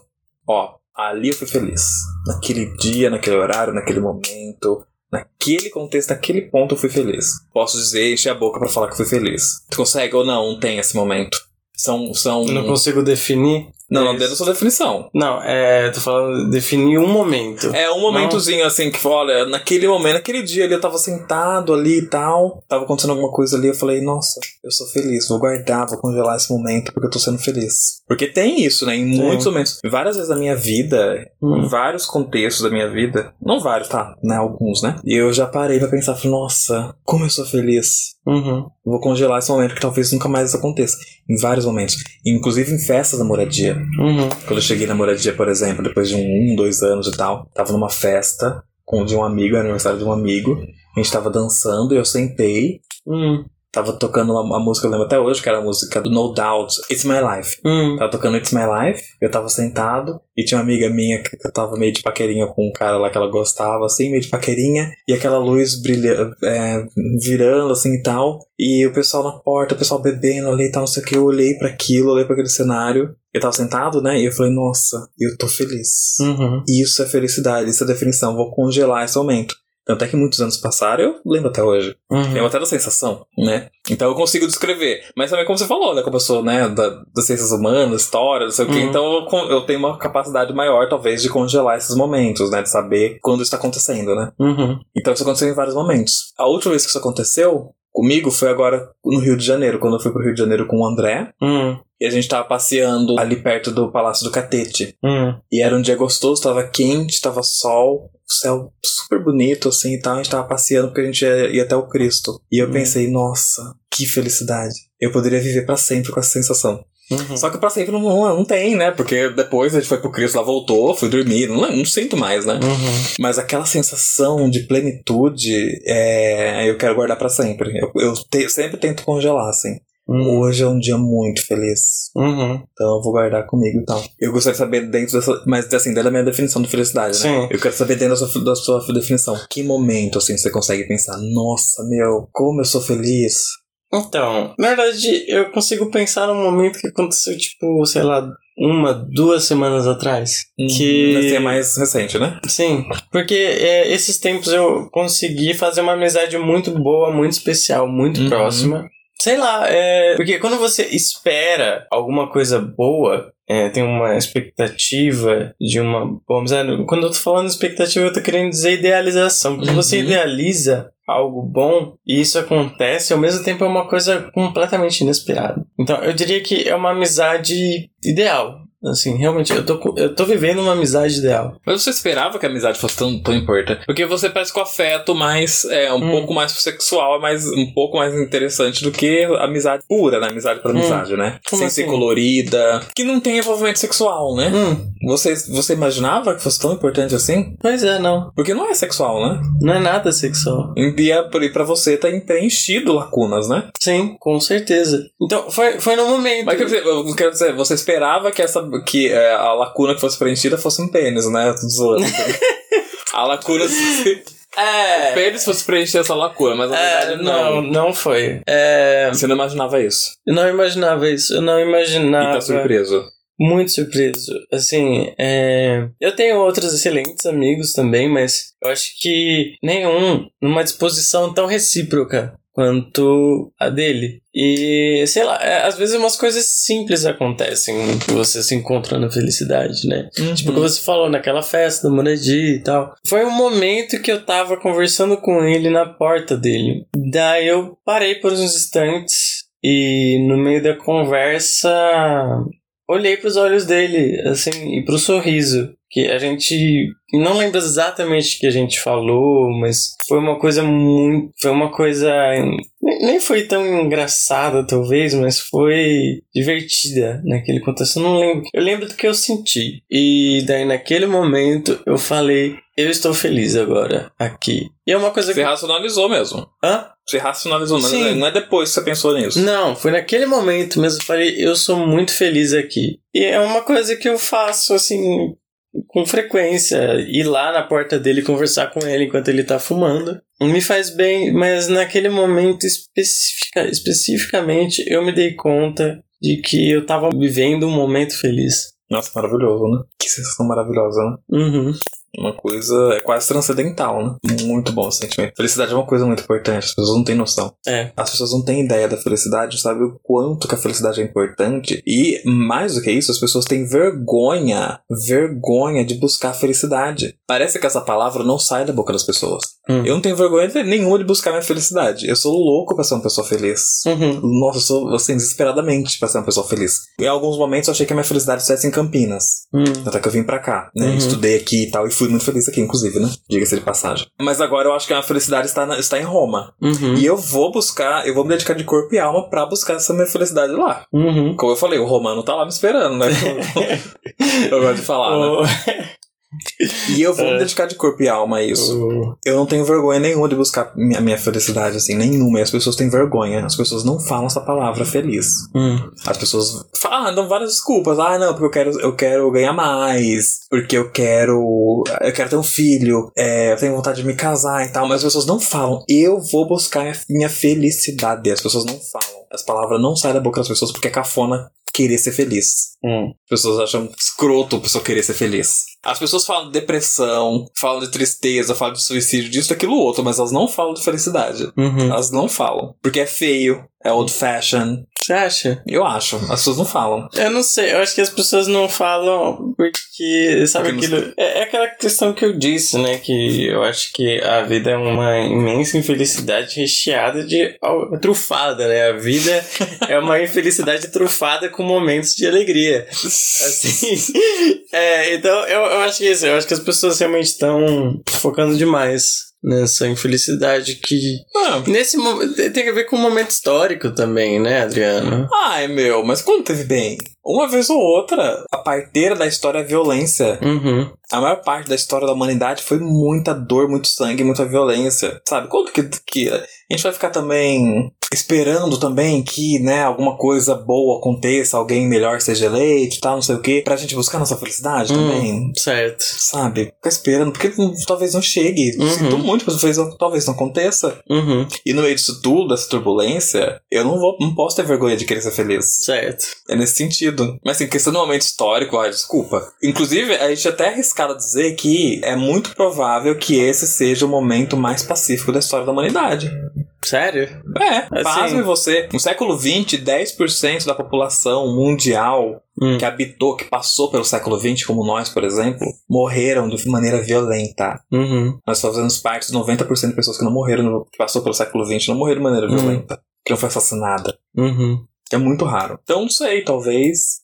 Ó, ali eu fui feliz. Naquele dia, naquele horário, naquele momento, naquele contexto, naquele ponto eu fui feliz. Posso dizer, encher a boca para falar que fui feliz. Tu consegue ou não? Tem esse momento. São, são. Não consigo definir. Não, não dentro da sua definição. Não, é. Tô falando definir um momento. É um momentozinho não. assim que, olha, naquele momento, naquele dia ali eu tava sentado ali e tal. Tava acontecendo alguma coisa ali, eu falei, nossa, eu sou feliz, vou guardar, vou congelar esse momento porque eu tô sendo feliz. Porque tem isso, né? Em Sim. muitos momentos. Várias vezes da minha vida, hum. em vários contextos da minha vida. Não vários, tá? Né? Alguns, né? E eu já parei pra pensar, falei, nossa, como eu sou feliz. Uhum. Vou congelar esse momento que talvez nunca mais aconteça. Em vários momentos. Inclusive em festas da moradia. Uhum. Quando eu cheguei na moradia, por exemplo, depois de um, um, dois anos e tal, tava numa festa com de um amigo, aniversário de um amigo. A gente tava dançando e eu sentei. Uhum. Tava tocando uma, uma, música, eu lembro até hoje, que era a música do No Doubt, It's My Life. Hum. Tava tocando It's My Life, eu tava sentado, e tinha uma amiga minha que eu tava meio de paquerinha com um cara lá que ela gostava, assim, meio de paquerinha, e aquela luz brilhando, é, virando, assim, e tal, e o pessoal na porta, o pessoal bebendo ali e tal, não sei o que, eu olhei para aquilo, olhei para aquele cenário, eu tava sentado, né, e eu falei, nossa, eu tô feliz. Uhum. Isso é felicidade, isso é definição, vou congelar esse momento. Tanto é que muitos anos passaram, eu lembro até hoje. Uhum. Lembro até da sensação, né? Então eu consigo descrever. Mas também, como você falou, né? Como eu sou, né, da, das ciências humanas, história, não sei uhum. o quê. Então eu, eu, tenho uma capacidade maior, talvez, de congelar esses momentos, né? De saber quando isso está acontecendo, né? Uhum. Então isso aconteceu em vários momentos. A última vez que isso aconteceu comigo foi agora no Rio de Janeiro, quando eu fui pro Rio de Janeiro com o André. Uhum. E a gente tava passeando ali perto do Palácio do Catete. Uhum. E era um dia gostoso, tava quente, tava sol céu super bonito, assim e tal. A gente tava passeando porque a gente ia, ia até o Cristo. E eu uhum. pensei, nossa, que felicidade. Eu poderia viver para sempre com essa sensação. Uhum. Só que pra sempre não, não, tem, né? Porque depois a gente foi pro Cristo, lá voltou, fui dormir, não, não sinto mais, né? Uhum. Mas aquela sensação de plenitude, é, eu quero guardar para sempre. Eu, eu te, sempre tento congelar, assim. Uhum. Hoje é um dia muito feliz. Uhum. Então eu vou guardar comigo e tal. Eu gostaria de saber dentro dessa. Mas assim, dentro da minha definição de felicidade, né? Sim. Eu quero saber dentro da sua, da sua definição. Que momento, assim, você consegue pensar, nossa, meu, como eu sou feliz. Então, na verdade, eu consigo pensar num momento que aconteceu, tipo, sei lá, uma, duas semanas atrás. Hum, que Mas é mais recente, né? Sim, porque é, esses tempos eu consegui fazer uma amizade muito boa, muito especial, muito Uhum. próxima. Sei lá, é. Porque quando você espera alguma coisa boa, é, tem uma expectativa de uma. Dizer, quando eu tô falando expectativa, eu tô querendo dizer idealização. Quando você Uhum. idealiza algo bom e isso acontece, ao mesmo tempo é uma coisa completamente inesperada. Então eu diria que é uma amizade ideal. Assim, realmente, eu tô, eu tô vivendo uma amizade ideal. Mas você esperava que a amizade fosse tão, tão importante? Porque você parece que o afeto mais é um Hum. pouco mais sexual, é mais um pouco mais interessante do que amizade pura, né? Amizade por Hum. amizade, né? Como Sem assim? ser colorida. Que não tem envolvimento sexual, né? Hum, Você, você imaginava que fosse tão importante assim? pois é, não. Porque não é sexual, né? Não é nada sexual. E é e pra você tá preenchido lacunas, né? Sim, com certeza. Então, foi, foi no momento. Mas quer dizer, eu quero dizer, você esperava que essa que é, a lacuna que fosse preenchida fosse um pênis, né? Tô zoando. a lacuna. É. O pênis fosse preencher essa lacuna, mas na É, verdade não, não. não foi. É, Você não imaginava isso. eu não imaginava isso. Eu não E imaginava. tá surpreso. Muito surpreso. Assim, é... eu tenho outros excelentes amigos também, mas eu acho que nenhum numa disposição tão recíproca quanto a dele. E, sei lá, é, às vezes umas coisas simples acontecem que você se encontra na felicidade, né? Tipo o que você falou naquela festa da moradia e tal. Foi um momento que eu tava conversando com ele na porta dele. Daí eu parei por uns instantes e no meio da conversa olhei pros olhos dele, assim, e pro sorriso. Que a gente não lembra exatamente o que a gente falou, mas foi uma coisa muito. Foi uma coisa nem foi tão engraçada, talvez, mas foi divertida naquele contexto. Eu não lembro. Eu lembro do que eu senti. E daí, naquele momento, eu falei: Eu estou feliz agora, aqui. E é uma coisa Você que. racionalizou mesmo. Hã? Você racionalizou, não, Sim. não é depois que você pensou nisso. Não, foi naquele momento mesmo. Eu falei: Eu sou muito feliz aqui. E é uma coisa que eu faço, assim. Com frequência, ir lá na porta dele conversar com ele enquanto ele tá fumando. Me faz bem, mas naquele momento especifica, especificamente eu me dei conta de que eu tava vivendo um momento feliz. Nossa, maravilhoso, né? Que sensação maravilhosa, né? Uhum. Uma coisa é quase transcendental, né? Muito bom esse sentimento. Felicidade é uma coisa muito importante, as pessoas não têm noção. É. As pessoas não têm ideia da felicidade, sabem o quanto que a felicidade é importante. E, mais do que isso, as pessoas têm vergonha, vergonha de buscar a felicidade. Parece que essa palavra não sai da boca das pessoas. Hum. Eu não tenho vergonha nenhuma de buscar minha felicidade. Eu sou louco pra ser uma pessoa feliz. Uhum. Nossa, eu sou, assim, desesperadamente pra ser uma pessoa feliz. Em alguns momentos eu achei que a minha felicidade estivesse em Campinas. Hum. Até que eu vim pra cá, né? Uhum. Estudei aqui e tal, e fui muito feliz aqui, inclusive, né? Diga-se de passagem. Mas agora eu acho que a minha felicidade está, na- está em Roma. Uhum. E eu vou buscar, eu vou me dedicar de corpo e alma pra buscar essa minha felicidade lá. Uhum. Como eu falei, o romano tá lá me esperando, né? eu gosto de falar, né? E eu vou É. me dedicar de corpo e alma a isso. o- Eu não tenho vergonha nenhuma de buscar minha, minha felicidade, assim, nenhuma. E as pessoas têm vergonha. As pessoas não falam essa palavra feliz. Hum. As pessoas falam, dão várias desculpas. Ah, não, porque eu quero, eu quero ganhar mais. Porque eu quero. Eu quero ter um filho. é, eu tenho vontade de me casar e tal. Mas as pessoas não falam. Eu vou buscar minha, minha felicidade. As pessoas não falam. As palavras não saem da boca das pessoas porque é cafona querer ser feliz. Hum. As pessoas acham escroto a pessoa querer ser feliz. As pessoas falam de depressão, falam de tristeza, falam de suicídio, disso, daquilo, outro, mas elas não falam de felicidade. Uhum. Elas não falam. Porque é feio, é old fashion. Você acha? Eu acho. As pessoas não falam. Eu não sei, eu acho que as pessoas não falam porque, sabe Porque não aquilo? É, é aquela questão que eu disse, né? Que eu acho que a vida é uma imensa infelicidade recheada de. trufada, né? A vida é uma infelicidade trufada com momentos de alegria. Assim. é, então eu, eu acho que isso, eu acho que as pessoas realmente estão focando demais nessa infelicidade que. Ah, Nesse momento. Tem a ver com o momento histórico também, né, Adriano? Ai, meu, mas quando teve bem? Uma vez ou outra, a parteira da história é violência. Uhum. A maior parte da história da humanidade foi muita dor, muito sangue, muita violência. Sabe? Quando que, que a gente vai ficar também esperando também que, né, alguma coisa boa aconteça, alguém melhor seja eleito e tal, não sei o quê, pra gente buscar nossa felicidade Hum. também? Certo. Sabe? Ficar esperando, porque talvez não chegue. Uhum. Sinto muito, mas talvez, não- talvez não aconteça. Uhum. E no meio disso tudo, dessa turbulência, eu não vou, não posso ter vergonha de querer ser feliz. Certo. É nesse sentido. Mas assim, questão do momento histórico, ai, desculpa. Inclusive, a gente até é arriscado dizer que é muito provável que esse seja o momento mais pacífico da história da humanidade. Sério? É, Assim- pasme você. No século XX, 10% da população mundial Hum. que habitou, que passou pelo século XX, como nós, por exemplo, morreram de maneira violenta. Uhum. Nós fazemos parte dos 90% de pessoas que não morreram, que passou pelo século XX, não morreram de maneira Hum. violenta. Que não foi assassinada. Uhum. É muito raro. Então, não sei, talvez.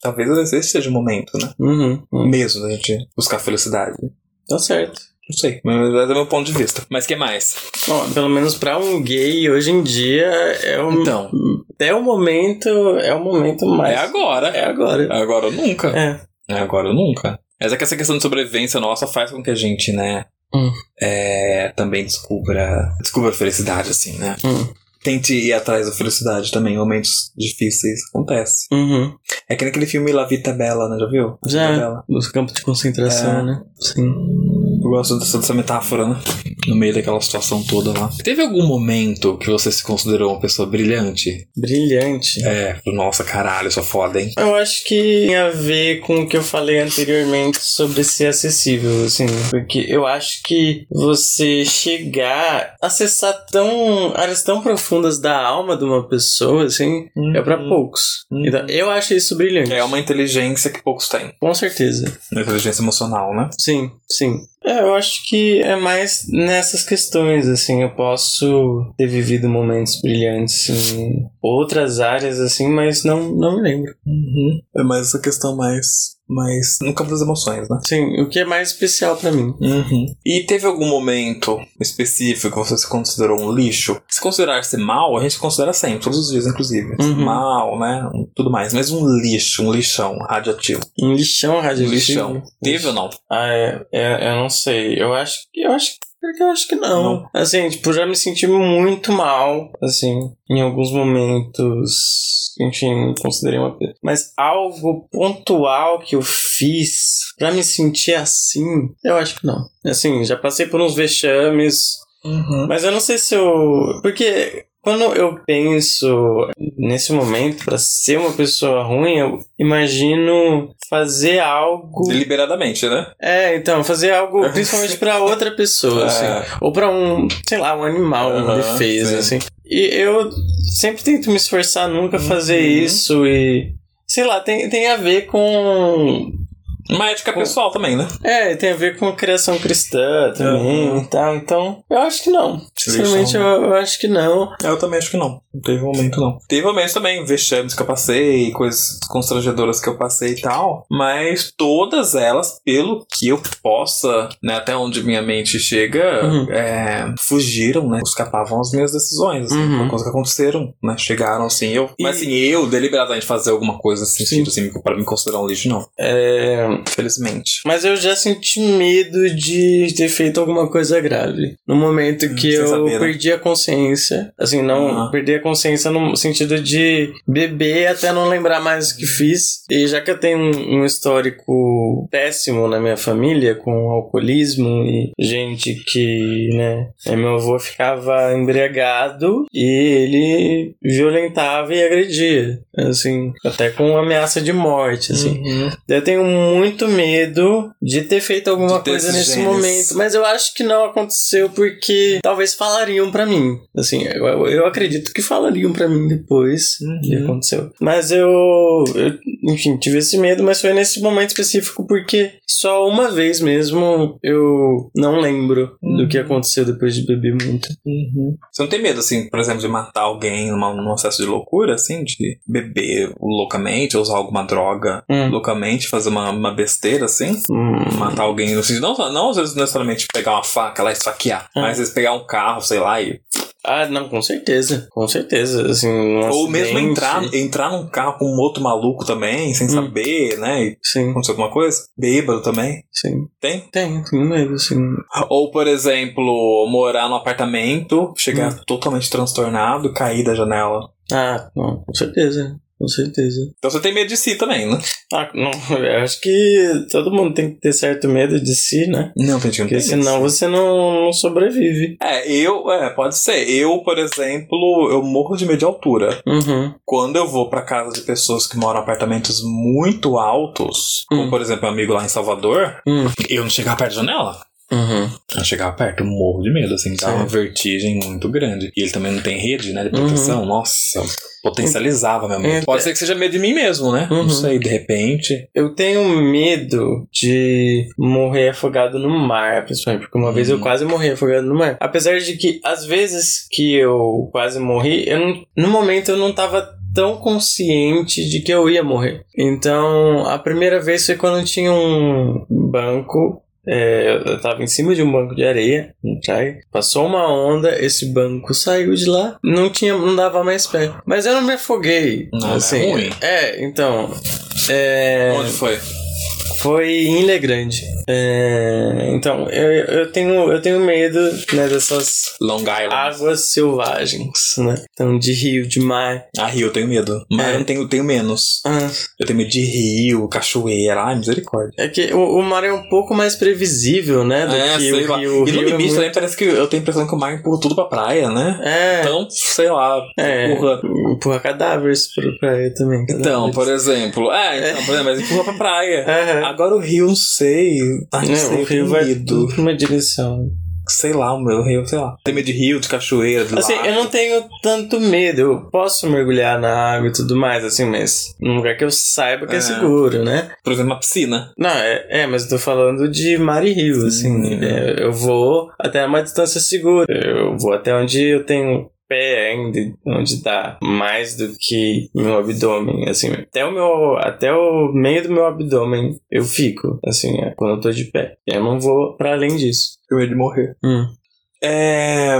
Talvez esse seja o momento, né? Uhum. Uhum. Mesmo da gente buscar felicidade. Tá certo. Não sei, mas é do meu ponto de vista. Mas que mais? Bom, pelo menos pra um gay, hoje em dia, é o. Então. Até o momento. É o momento mais. É agora. É agora. É agora ou nunca. É. É agora ou nunca. Mas é que essa questão de sobrevivência nossa faz com que a gente, né? Hum. É, também descubra. Descubra a felicidade, assim, né? Hum. Tente ir atrás da felicidade também. em Momentos difíceis acontece. Uhum. É que naquele filme La Vita Bella, né? Já viu? La Vita Já. Bella. Os campos de concentração, É. né? Sim. Gosto dessa, dessa metáfora, né? No meio daquela situação toda lá. Teve algum momento que você se considerou uma pessoa brilhante? Brilhante. É, nossa, caralho, sou foda, hein? Eu acho que tem a ver com o que eu falei anteriormente sobre ser acessível, assim, porque eu acho que você chegar, acessar tão áreas tão profundas da alma de uma pessoa, assim, é pra poucos. Uhum. Então, eu acho isso brilhante. É uma inteligência que poucos têm. Com certeza. Uma inteligência emocional, né? Sim, sim. É, eu acho que é mais nessas questões, assim, eu posso ter vivido momentos brilhantes em outras áreas, assim, mas não, não me lembro. É mais essa questão mais mas no campo das emoções, né? Sim, o que é mais especial pra mim. Uhum. E teve algum momento específico que você se considerou um lixo? Se considerar-se mal, a gente considera sempre, todos os dias, inclusive. Uhum. Mal, né? Tudo mais. Mas um lixo, um lixão radioativo. Um lixão Um radioativo. lixão. Teve ou não? Ah, é, é, eu não sei. Eu acho que. Eu acho porque eu acho que não. Não. Assim, tipo, já me senti muito mal, assim, em alguns momentos. Enfim, considerei uma. Mas algo pontual que eu fiz pra me sentir assim, eu acho que não. Assim, já passei por uns vexames, Uhum. mas eu não sei se eu. Porque quando eu penso nesse momento pra ser uma pessoa ruim, eu imagino fazer algo. Deliberadamente, né? É, então, fazer algo principalmente pra outra pessoa, assim. É. Ou pra um, sei lá, um animal, uma Aham, defesa, sim. assim. E eu sempre tento me esforçar nunca fazer Uhum. isso e. Sei lá, tem, tem a ver com. Uma ética pessoal também, né? É, tem a ver com a criação cristã também Uhum. e tal. Então, eu acho que não. Sinceramente, eu, eu acho que não. Eu também acho que não. Não teve momento, não. Teve momentos também, vexames que eu passei, coisas constrangedoras que eu passei e tal. Mas todas elas, pelo que eu possa, né, até onde minha mente chega, Uhum. é, fugiram, né? Escapavam as minhas decisões. Assim, Uhum. Coisas que aconteceram, né? Chegaram assim. Eu, E- Mas assim, eu deliberadamente fazer alguma coisa sentido, assim, pra me considerar um lixo, não. É, Infelizmente. Mas eu já senti medo de ter feito alguma coisa grave. No momento que sem eu saber, né? perdi a consciência. Assim, não Ah. perdi a consciência no sentido de beber até não lembrar mais o que fiz. E já que eu tenho um, um histórico péssimo na minha família, com alcoolismo e gente que, né, é, meu avô ficava embriagado e ele violentava e agredia. Assim, até com ameaça de morte, assim. Uhum. Eu tenho muito medo de ter feito alguma De coisa nesse genes. momento, mas eu acho que não aconteceu porque talvez falariam pra mim. Assim, eu, eu acredito que falariam pra mim depois que Uhum. aconteceu. Mas eu, eu, enfim, tive esse medo, mas foi nesse momento específico porque só uma vez mesmo eu não lembro do Uhum. que aconteceu depois de beber muito. Você não tem medo, assim, por exemplo, de matar alguém numa, num acesso de loucura, assim, de beber loucamente, ou usar alguma droga Hum. loucamente, fazer uma, uma besteira, assim? Hum. Matar alguém, no sentido, não, não às vezes necessariamente pegar uma faca lá e esfaquear, Ah. mas às vezes pegar um carro, sei lá, e. Ah, não, com certeza. Com certeza. Assim, um ou mesmo acidente. entrar, entrar num carro com um outro maluco também, sem Hum. saber, né? E Sim, acontecer alguma coisa. Bêbado também. sim. Tem? Tem, tenho medo, sim. Ou, por exemplo, morar num apartamento, chegar Hum. totalmente transtornado, cair da janela. Ah, não, com certeza. Com certeza. Então você tem medo de si também, né? Ah, não, eu acho que todo mundo tem que ter certo medo de si, né? Não, que não Porque senão você não, não sobrevive. É, eu, é, pode ser. Eu, por exemplo, eu morro de medo de altura. Uhum. Quando eu vou pra casa de pessoas que moram em apartamentos muito altos, como Hum. por exemplo, um amigo lá em Salvador, Hum. eu não chegava perto da janela. Uhum. Eu chegava perto, eu morro de medo, assim, dá Sim. uma vertigem muito grande. E ele também não tem rede, né, de proteção. Nossa, potencializava meu medo. Uhum. Pode ser que seja medo de mim mesmo, né? Uhum. Não sei, de repente. Eu tenho medo de morrer afogado no mar, principalmente, porque uma vez eu Uhum. quase morri afogado no mar. Apesar de que, às vezes que eu quase morri, eu não- no momento eu não tava tão consciente de que eu ia morrer. Então, a primeira vez foi quando tinha um banco. É, eu tava em cima de um banco de areia, praia. Passou uma onda, esse banco saiu de lá, não tinha, não dava mais pé. Mas eu não me afoguei. Não, é assim, ruim. É, então. É, Onde foi? Foi em Ilha Grande. É, então, eu, eu, tenho, eu tenho medo né, dessas Long Island. águas selvagens, né? Então, de rio, de mar. Ah, rio, eu tenho medo. Mas É. eu não tenho, tenho menos. Ah, Eu tenho medo de rio, cachoeira. Ai, misericórdia. é que o, o mar é um pouco mais previsível, né? Do É, que o lá. rio. E no rio é limite muito- também parece que eu tenho a impressão que o mar empurra tudo pra praia, né? É, Então, sei lá, é, empurra. empurra cadáveres pra praia também. Então, cadáveres. por exemplo. É, então, por exemplo, mas empurra pra praia. Aham. Agora o rio, não sei. Não É, sei, o rio vai tudo pra uma direção. Sei lá, o meu rio, sei lá. Tem medo de rio, de cachoeira, de Assim, lago. eu não tenho tanto medo. Eu posso mergulhar na água e tudo mais, assim, mas num lugar que eu saiba que é, É. seguro, né? Por exemplo, uma piscina. Não, é, é, mas eu tô falando de mar e rio, assim. Hum. É, eu vou até uma distância segura. Eu vou até onde eu tenho pé ainda, onde tá mais do que meu abdômen, assim, até o meu, até o meio do meu abdômen eu fico, assim, é, quando eu tô de pé. Eu não vou para além disso. Eu ia de morrer. Hum, É,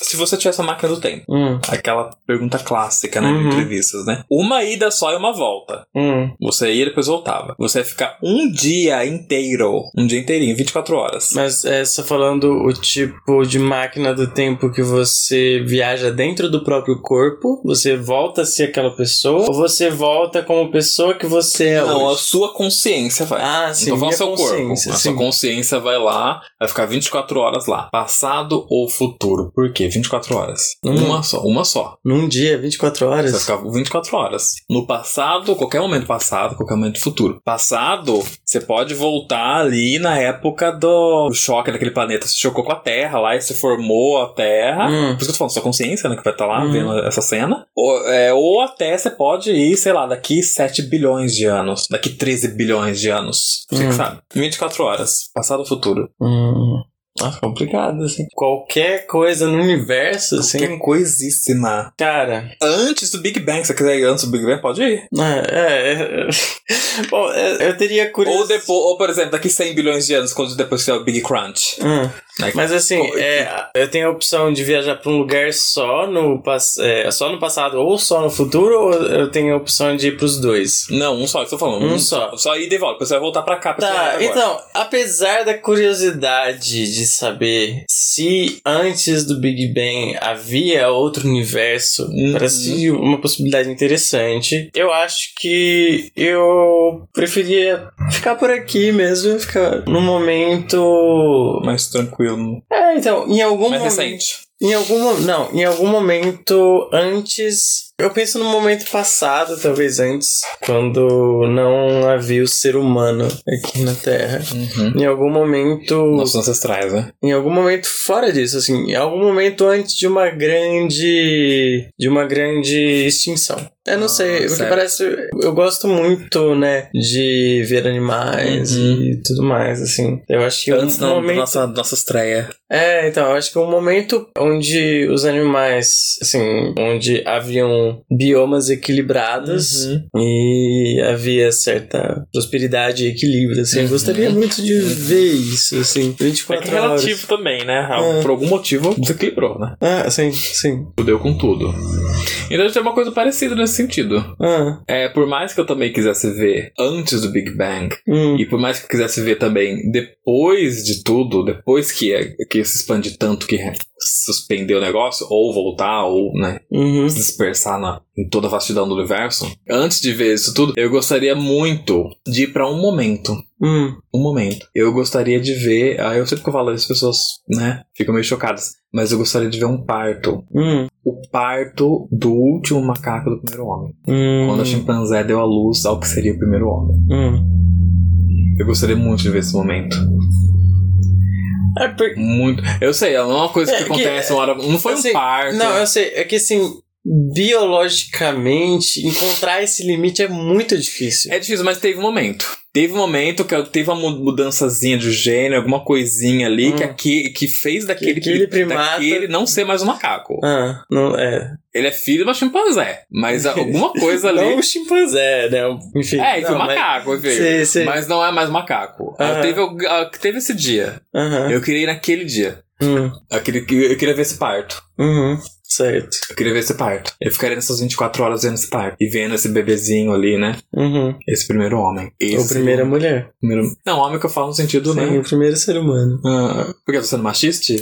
se você tivesse a máquina do tempo, hum, aquela pergunta clássica, né, Uhum. de entrevistas, né? Uma ida só e uma volta. hum. Você ia e depois voltava. Você ia ficar um dia inteiro, um dia inteirinho, 24 horas. Mas é só falando o tipo de máquina do tempo que você viaja dentro do próprio corpo, você volta a ser aquela pessoa, ou você volta como pessoa que você é Não, a hoje? sua consciência vai. Ah, Não sim, falando minha seu corpo. A sim. sua consciência vai lá, vai ficar 24 horas lá. Passado ou futuro. Por quê? 24 horas. Hum. Uma só, uma só. Num dia, 24 horas? Você vai ficar 24 horas. No passado, qualquer momento passado, qualquer momento futuro. Passado, você pode voltar ali na época do choque daquele planeta. Você chocou com a Terra lá e se formou a Terra. Hum. Por isso que eu tô falando, sua consciência, né, que vai estar lá Uhum. vendo essa cena. Ou, é, ou até você pode ir, sei lá, daqui 7 bilhões de anos. Daqui 13 bilhões de anos. Você Hum. que sabe. 24 horas. Passado ou futuro. Hum. Ah, complicado, assim. Qualquer coisa no universo, assim. Que coisíssima. Cara, Antes do Big Bang, se você quiser ir antes do Big Bang, pode ir. é. é, é. Bom, é, eu teria curiosidade. Ou depois, ou por exemplo, daqui 100 bilhões de anos, quando depois tiver o Big Crunch. Hum. Mas assim, é, eu tenho a opção de viajar para um lugar só no, é, só no passado ou só no futuro, ou eu tenho a opção de ir pros dois? Não, um só que eu tô falando. Um só. Só ir de volta, você vai voltar pra cá. pra Tá, então, apesar da curiosidade de saber se antes do Big Bang havia outro universo, Uhum. parece uma possibilidade interessante. Eu acho que eu preferia ficar por aqui mesmo, ficar no momento. Mais tranquilo. É, então, em algum Mais momento. recente. Em algum não, em algum momento antes, eu penso no momento passado, talvez antes, quando não havia o ser humano aqui na Terra. Uhum. Em algum momento, Nossos ancestrais, né? em algum momento fora disso, assim, em algum momento antes de uma grande, de uma grande extinção. Eu não Ah, sei, porque parece, eu gosto muito, né, de ver animais Uhum. e tudo mais, assim. Eu acho que Antes um da momento nossa, nossa estreia. é, então, eu acho que o momento onde os animais, assim, onde haviam biomas equilibrados Uhum. e havia certa prosperidade e equilíbrio, assim, eu Uhum. gostaria muito de ver isso, assim, É 24 que é horas. relativo também, né? É. Por algum motivo, desequilibrou, né? Ah, sim, sim. Fudeu com tudo. Então tem uma coisa parecida nesse sentido. Ah, É, por mais que eu também quisesse ver antes do Big Bang, hum, e por mais que eu quisesse ver também depois de tudo, depois que, que se expande tanto que suspender o negócio, ou voltar, ou, né, uhum, se dispersar na, em toda a vastidão do universo, antes de ver isso tudo, eu gostaria muito de ir pra um momento. hum, Um momento. Eu gostaria de ver. Ah, eu sempre que eu falo as pessoas, né, ficam meio chocadas. Mas eu gostaria de ver um parto. hum, O parto do último macaco do primeiro homem. hum, Quando a chimpanzé deu à luz ao que seria o primeiro homem. hum. Eu gostaria muito de ver esse momento. É por- Muito. Eu sei, é uma coisa É, que que- acontece uma hora. Não foi assim, um parto. Não, eu sei, é que assim, biologicamente, encontrar esse limite é muito difícil. É difícil, mas teve um momento. Teve um momento que teve uma mu- mudançazinha de gênero, alguma coisinha ali Hum. que, aqui, que fez daquele, aquele primata- daquele não ser mais um macaco. Ah, não é. Ele é filho de uma chimpanzé, mas alguma coisa ali. Não o chimpanzé, né? Enfim. é, enfim, não, mas- macaco, enfim. Sei, sei. Mas não é mais macaco. Aham. Teve, o- ah, teve esse dia. Aham. Eu queria ir naquele dia. Hum, Eu queria, eu queria ver esse parto. uhum, certo. Eu queria ver esse parto. Eu ficaria nessas 24 horas vendo esse parto. E vendo esse bebezinho ali, né? Uhum. Esse primeiro homem. Esse Ou primeira mulher. primeiro... Não, homem que eu falo no sentido, Sim, né? o primeiro ser humano. Ah, porque eu tô sendo machista?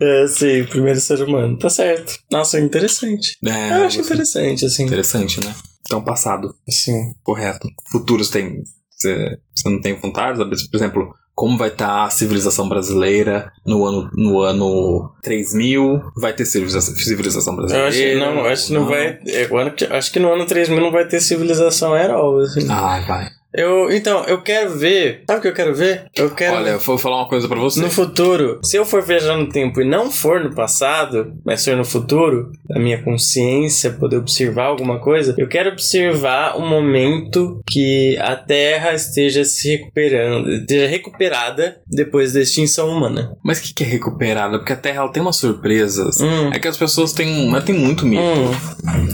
é, sim, o primeiro ser humano. Tá certo. Nossa, interessante. É, Eu acho interessante, assim. interessante, né? Então, passado, Assim. correto. Futuros tem. Você não tem vontade? Por exemplo, como vai estar a civilização brasileira no ano, no ano 3000? Vai ter civilização, civilização Eu brasileira? acho que não, acho que não vai. Agora, que- acho que no ano 3000 não vai ter civilização all, assim. Ah, vai. Eu, então, eu quero ver. Sabe o que eu quero ver? Eu quero. Olha, eu vou falar uma coisa pra você. No futuro, se eu for viajar no tempo e não for no passado, mas for no futuro, a minha consciência poder observar alguma coisa, eu quero observar um momento que a Terra esteja se recuperando, esteja recuperada depois da extinção humana. Mas o que, que é recuperada? Porque a Terra ela tem umas surpresas. Hum. É que as pessoas têm, ela tem muito medo. Hum.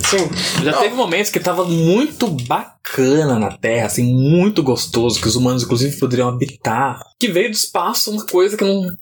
Sim. Já Não. teve momentos que tava muito bacana na Terra, assim, muito gostoso, que os humanos, inclusive, poderiam habitar. Que veio do espaço uma coisa que não.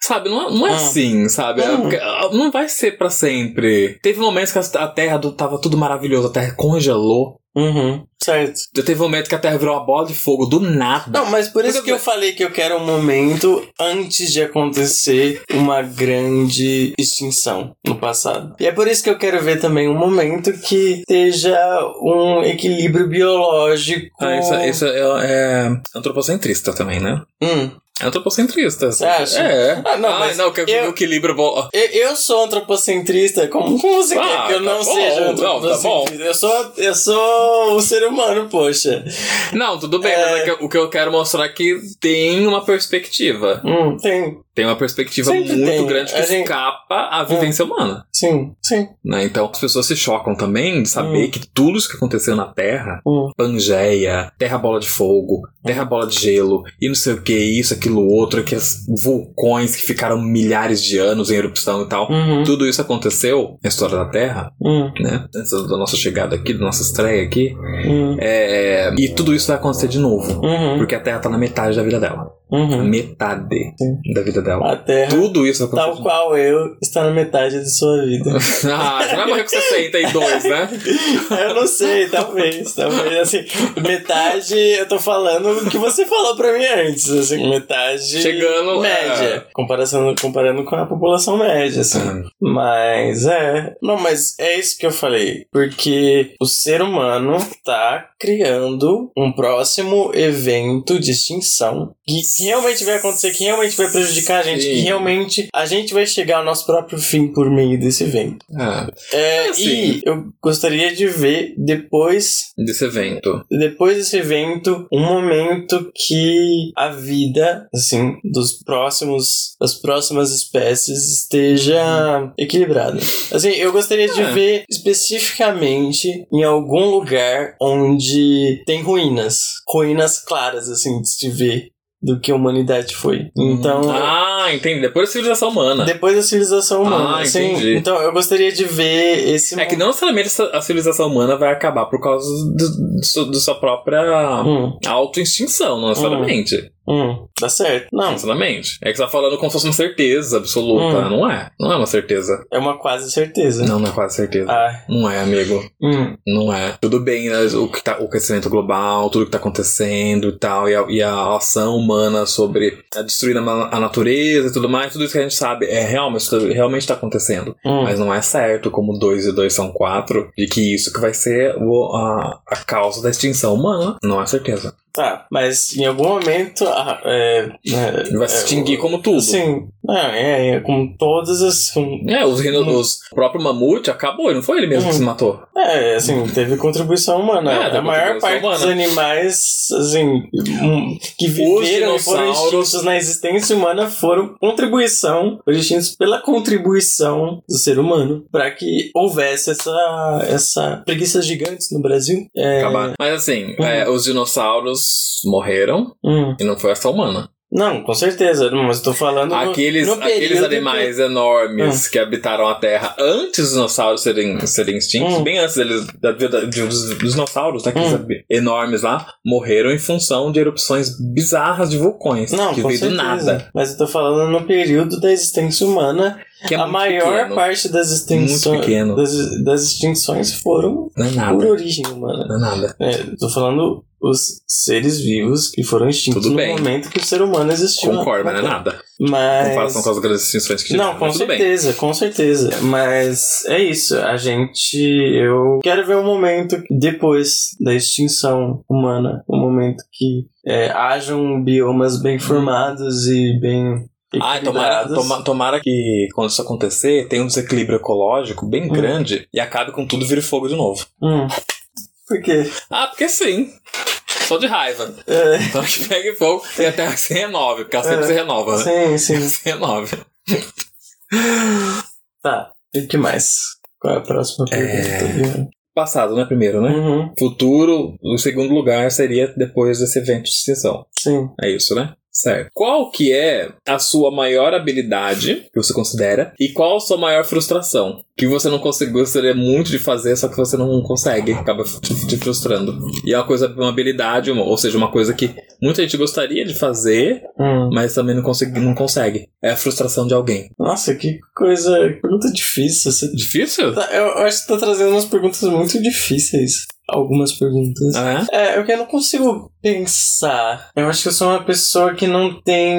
Sabe, não é, não é Hum. assim, sabe? É porque, ah, não vai ser pra sempre. Teve momentos que a Terra tava tudo maravilhoso, a Terra congelou. Uhum. Certo. Já teve momentos que a Terra virou uma bola de fogo do nada. Não, mas por isso Porque- que eu falei que eu quero um momento antes de acontecer uma grande extinção no passado. E é por isso que eu quero ver também um momento que esteja um equilíbrio biológico. Ah, isso, isso é, é antropocentrista também, né? Hum. É antropocentrista. Você acha? É. Ah, não, mas não, que eu- o equilíbrio. bo- Eu, eu sou antropocentrista, como, como você Ah, quer que eu tá não bom. seja Não, tá bom. eu, sou, eu sou um ser humano, poxa. Não, tudo bem, É. mas é que o que eu quero mostrar é que tem uma perspectiva. Hum, tem. Tem uma perspectiva Sempre muito tem. grande que A gente- escapa à vivência humana. Sim, sim. Né? Então as pessoas se chocam também de saber Hum. que tudo isso que aconteceu na Terra, Hum. Pangeia, Terra Bola de Fogo, Terra Bola de Gelo, e não sei o que, isso, aquilo, outro, que as vulcões que ficaram milhares de anos em erupção e tal. Uhum. Tudo isso aconteceu na história da Terra, Hum, né? Antes da nossa chegada aqui, da nossa estreia aqui. hum, É, E tudo isso vai acontecer de novo. uhum, Porque a Terra tá na metade da vida dela. Uhum. Metade da vida dela. A Terra, Tudo isso tal qual eu, está na metade de sua vida. ah, você vai morrer com 62, né? eu não sei, talvez. Talvez, assim, metade eu tô falando o que você falou pra mim antes, assim, metade Chegando, média. Comparação, comparando com a população média, assim. Ah, Mas é. Não, mas é isso que eu falei. Porque o ser humano tá criando um próximo evento de extinção que, que realmente vai acontecer, que realmente vai prejudicar a gente, Sim. que realmente a gente vai chegar ao nosso próprio fim por meio desse evento. ah, É, Assim. E eu gostaria de ver depois desse evento. depois desse evento, um momento que a vida, assim, dos próximos, das próximas espécies esteja equilibrada. Assim, eu gostaria de É. ver especificamente em algum lugar onde tem ruínas, ruínas claras, assim, de se ver do que a humanidade foi. Então, Ah, entendi. Depois da civilização humana. depois da civilização humana, Ah, assim, entendi. então eu gostaria de ver esse É que não necessariamente essa- a civilização humana vai acabar por causa da sua própria Hum, auto-extinção, não necessariamente. hum, dá certo. Não necessariamente. É que você tá falando como se fosse uma certeza absoluta. Hum. Não é. Não é uma certeza. é uma quase certeza. Não, não é quase certeza. Ah, Não é, amigo. hum, Não é. Tudo bem, né, o, que tá, o aquecimento global, tudo que tá acontecendo e tal, e a, e a ação humana sobre a destruir a, a natureza e tudo mais, tudo isso que a gente sabe é real, mas isso realmente tá acontecendo. hum. Mas não é certo, como 2 e 2 são 4, de que isso que vai ser o- a, a causa da extinção humana. Não é certeza. Tá, mas em algum momento. ah, é, é, vai se é, extinguir como tudo. Sim, é, é com todas as. Com, É, os, rino- Hum. os- o próprio mamute acabou, não foi ele mesmo que Uhum. se matou. é, assim, teve contribuição humana. É, a maior parte dos humana. animais, assim, hum, que viveram e foram extintos na existência humana foram contribuição, foram extintos pela contribuição do ser humano para que houvesse essa, essa preguiças gigantes no Brasil. É, Acabaram. Mas assim, é, os dinossauros morreram hum, e não foi essa humana. Não, com certeza, mas eu tô falando. no- Aqueles, no aqueles período animais que- enormes que habitaram a Terra antes dos dinossauros serem, serem extintos, Hum. bem antes deles, da de- dos, dinossauros, né, aqueles Hum. ab- enormes lá, morreram em função de erupções bizarras de vulcões Não, que com veio do certeza. nada. Mas eu tô falando no período da existência humana. É a maior pequeno. parte das extinções, das, das extinções foram é por origem humana. Não é nada. É, tô falando os seres vivos que foram extintos no momento que o ser humano existiu. Concordo, não é nada. Mas... comparação com as grandes extinções que tiveram. Não, com tudo bem. certeza, com certeza. Mas é isso, a gente. Eu quero ver um momento depois da extinção humana, um momento que é, hajam biomas bem formados e bem. Ah, tomara, toma- tomara que quando isso acontecer, tenha um desequilíbrio ecológico bem Hum. grande e acabe com tudo vire fogo de novo. Hum. Por quê? Ah, porque sim. Só de raiva. É. Então que pega fogo e a Terra se renove, porque ela sempre É. se renova, né? Sim, sim. Se renove. Tá. E o que mais? Qual é a próxima pergunta? Passado, né? Primeiro, né? Uhum. Futuro, o segundo lugar seria depois desse evento de extinção. Sim. É isso, né? Certo. Qual que é a sua maior habilidade que você considera e qual a sua maior frustração que você não conseguiu, gostaria muito de fazer, só que você não consegue, acaba te, te frustrando. E é uma coisa, uma habilidade, uma- ou seja, uma coisa que muita gente gostaria de fazer, Hum. mas também não consegue, não consegue. É a frustração de alguém. Nossa, que coisa. que Pergunta difícil. Difícil? Eu, eu acho que tá trazendo umas perguntas muito difíceis. Algumas perguntas. Ah, É, eu que eu não consigo pensar. Eu acho que eu sou uma pessoa que não tem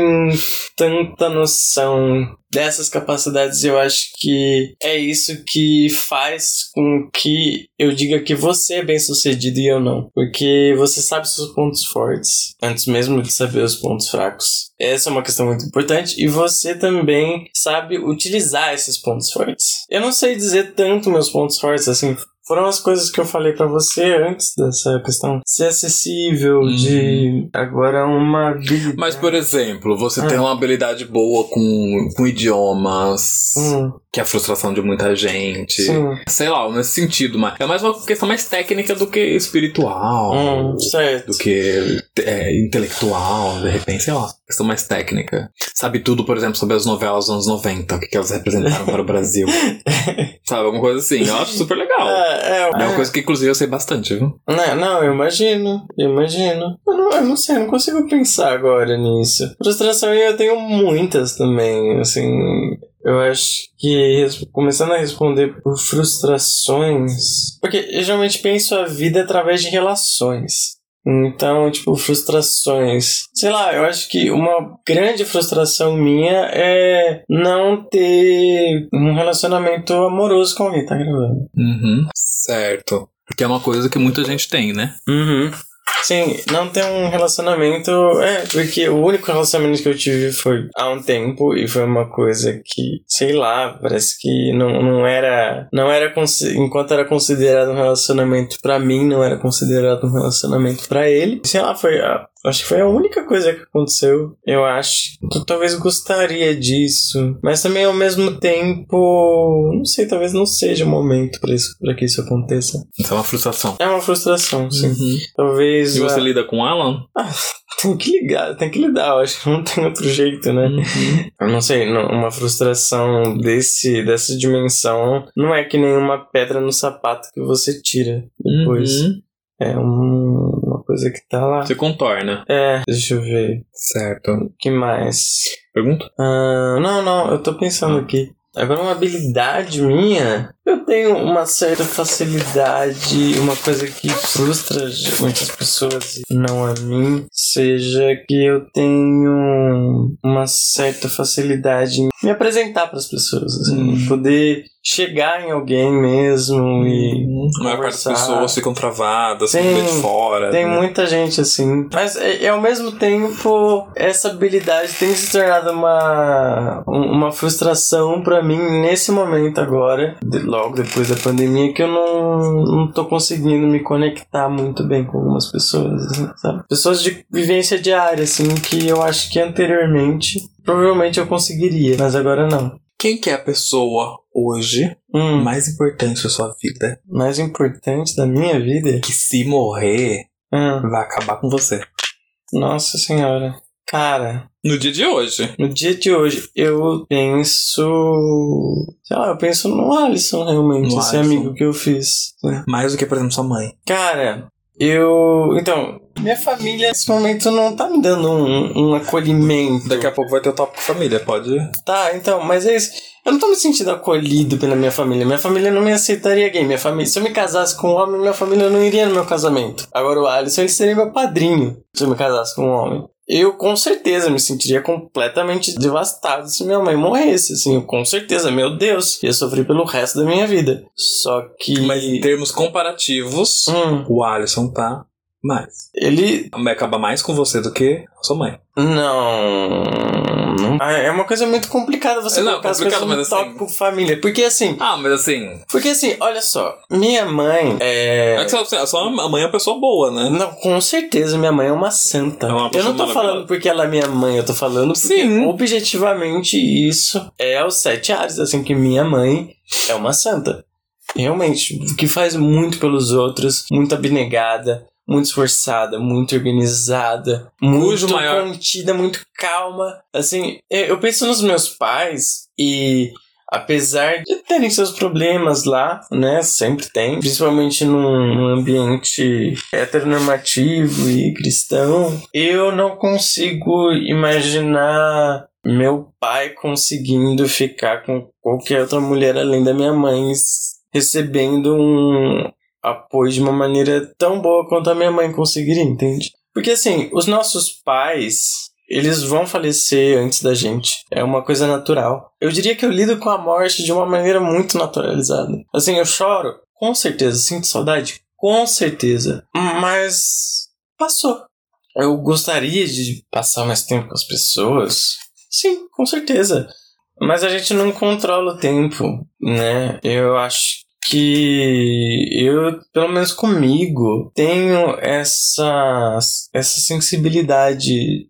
tanta noção dessas capacidades. Eu acho que é isso que faz com que eu diga que você é bem sucedido e eu não. Porque você sabe seus pontos fortes, antes mesmo de saber os pontos fracos. Essa é uma questão muito importante. E você também sabe utilizar esses pontos fortes. Eu não sei dizer tanto meus pontos fortes assim. Foram as coisas que eu falei pra você antes dessa questão. Ser acessível, Uhum. de agora uma habilidade. Mas, por exemplo, você Ah. tem uma habilidade boa com, com idiomas, Hum, que é a frustração de muita gente. sim. Sei lá, nesse sentido, mas é mais uma questão mais técnica do que espiritual, Hum, certo. do que é, intelectual, de repente, sei lá, questão mais técnica. Sabe tudo, por exemplo, sobre as novelas dos anos 90, o que, que elas representaram para o Brasil. Sabe, alguma coisa assim. Eu acho super legal. É, é, É uma coisa que, inclusive, eu sei bastante, viu? Não, não, eu imagino, eu imagino. Eu não, eu não sei, eu não consigo pensar agora nisso. Frustração eu tenho muitas também, assim. Eu acho que começando a responder por frustrações. Porque eu geralmente penso a vida através de relações. Então, tipo, frustrações. Sei lá, eu acho que uma grande frustração minha é não ter um relacionamento amoroso com alguém, tá gravando? Uhum. Certo. Porque é uma coisa que muita gente tem, né? Uhum. Sim, não ter um relacionamento. É, porque o único relacionamento que eu tive foi há um tempo e foi uma coisa que, sei lá, parece que não, não era. Não era. Enquanto era considerado um relacionamento pra mim, não era considerado um relacionamento pra ele. Sei lá, foi. a- Acho que foi a única coisa que aconteceu. Eu acho. Eu talvez gostaria disso. Mas também ao mesmo tempo. Não sei, talvez não seja o momento pra, isso, pra que isso aconteça. Isso é uma frustração. É uma frustração, sim. Uhum. Talvez. E você ah, lida com Alan? tem que ligar, tem que lidar, eu acho que não tem outro jeito, né? Eu não sei, não- uma frustração desse, dessa dimensão não é que nem uma pedra no sapato que você tira depois. Uhum. É um- coisa que tá lá. Você contorna. É, deixa eu ver. Certo. O que mais? Pergunta? Ah, não, não, eu tô pensando aqui. Agora, uma habilidade minha, eu tenho uma certa facilidade, uma coisa que frustra muitas pessoas, e não a mim, seja que eu tenho uma certa facilidade em me apresentar para as pessoas, assim, Hum. poder chegar em alguém mesmo e A maior parte das pessoas ficam travadas, Tem- ficam de fora. Tem né? muita gente assim. Mas é, é, ao mesmo tempo, essa habilidade tem se tornado uma, um- uma frustração pra mim nesse momento agora, de- logo depois da pandemia, que eu não, não tô conseguindo me conectar muito bem com algumas pessoas, assim, sabe? Pessoas de vivência diária, assim, que eu acho que anteriormente provavelmente eu conseguiria, mas agora não. Quem que é a pessoa hoje Hum, mais importante da sua vida? mais importante da minha vida? Que se morrer, Hum, vai acabar com você. nossa senhora. Cara, No dia de hoje. No dia de hoje, eu penso. Sei lá, eu penso no Alisson, realmente, No esse Alisson. amigo que eu fiz. Mais do que, por exemplo, sua mãe. Cara, eu. Então, minha família nesse momento não tá me dando um, um acolhimento. Daqui a pouco vai ter o tópico família, pode. Tá, então, mas é isso. Eu não tô me sentindo acolhido pela minha família. Minha família não me aceitaria gay. Minha família, se eu me casasse com um homem, minha família não iria no meu casamento. Agora o Alisson, ele seria meu padrinho se eu me casasse com um homem. Eu com certeza me sentiria completamente devastado se minha mãe morresse, assim, eu, com certeza, meu Deus, ia sofrer pelo resto da minha vida. Só que. Mas em termos comparativos, Hum, o Alisson tá mais. ele. Vai acabar mais com você do que a sua mãe. Não. não- Ah, É uma coisa muito complicada você não, colocar as coisas no assim- tópico família. Porque assim. Ah, mas assim. Porque assim, olha só. Minha mãe é. É que só, a mãe é uma pessoa boa, né? Não, com certeza minha mãe é uma santa. É uma eu não tô falando porque ela é minha mãe, eu tô falando porque Sim. objetivamente isso é os sete ares, assim, que minha mãe é uma santa. Realmente, que faz muito pelos outros, muito abnegada, muito esforçada, muito organizada, muito maior- contida, muito calma. Assim, eu eu penso nos meus pais e apesar de terem seus problemas lá, né, sempre tem, principalmente num, ambiente heteronormativo e cristão, eu não consigo imaginar meu pai conseguindo ficar com qualquer outra mulher além da minha mãe, recebendo um apoio de uma maneira tão boa quanto a minha mãe conseguiria, entende? Porque assim, os nossos pais, eles vão falecer antes da gente. É uma coisa natural. Eu diria que eu lido com a morte de uma maneira muito naturalizada. Assim, eu choro, com certeza. Sinto saudade, com certeza. Mas passou. Eu gostaria de passar mais tempo com as pessoas. Sim, com certeza. Mas a gente não controla o tempo, né? Eu acho que eu, pelo menos comigo, tenho essa, essa sensibilidade,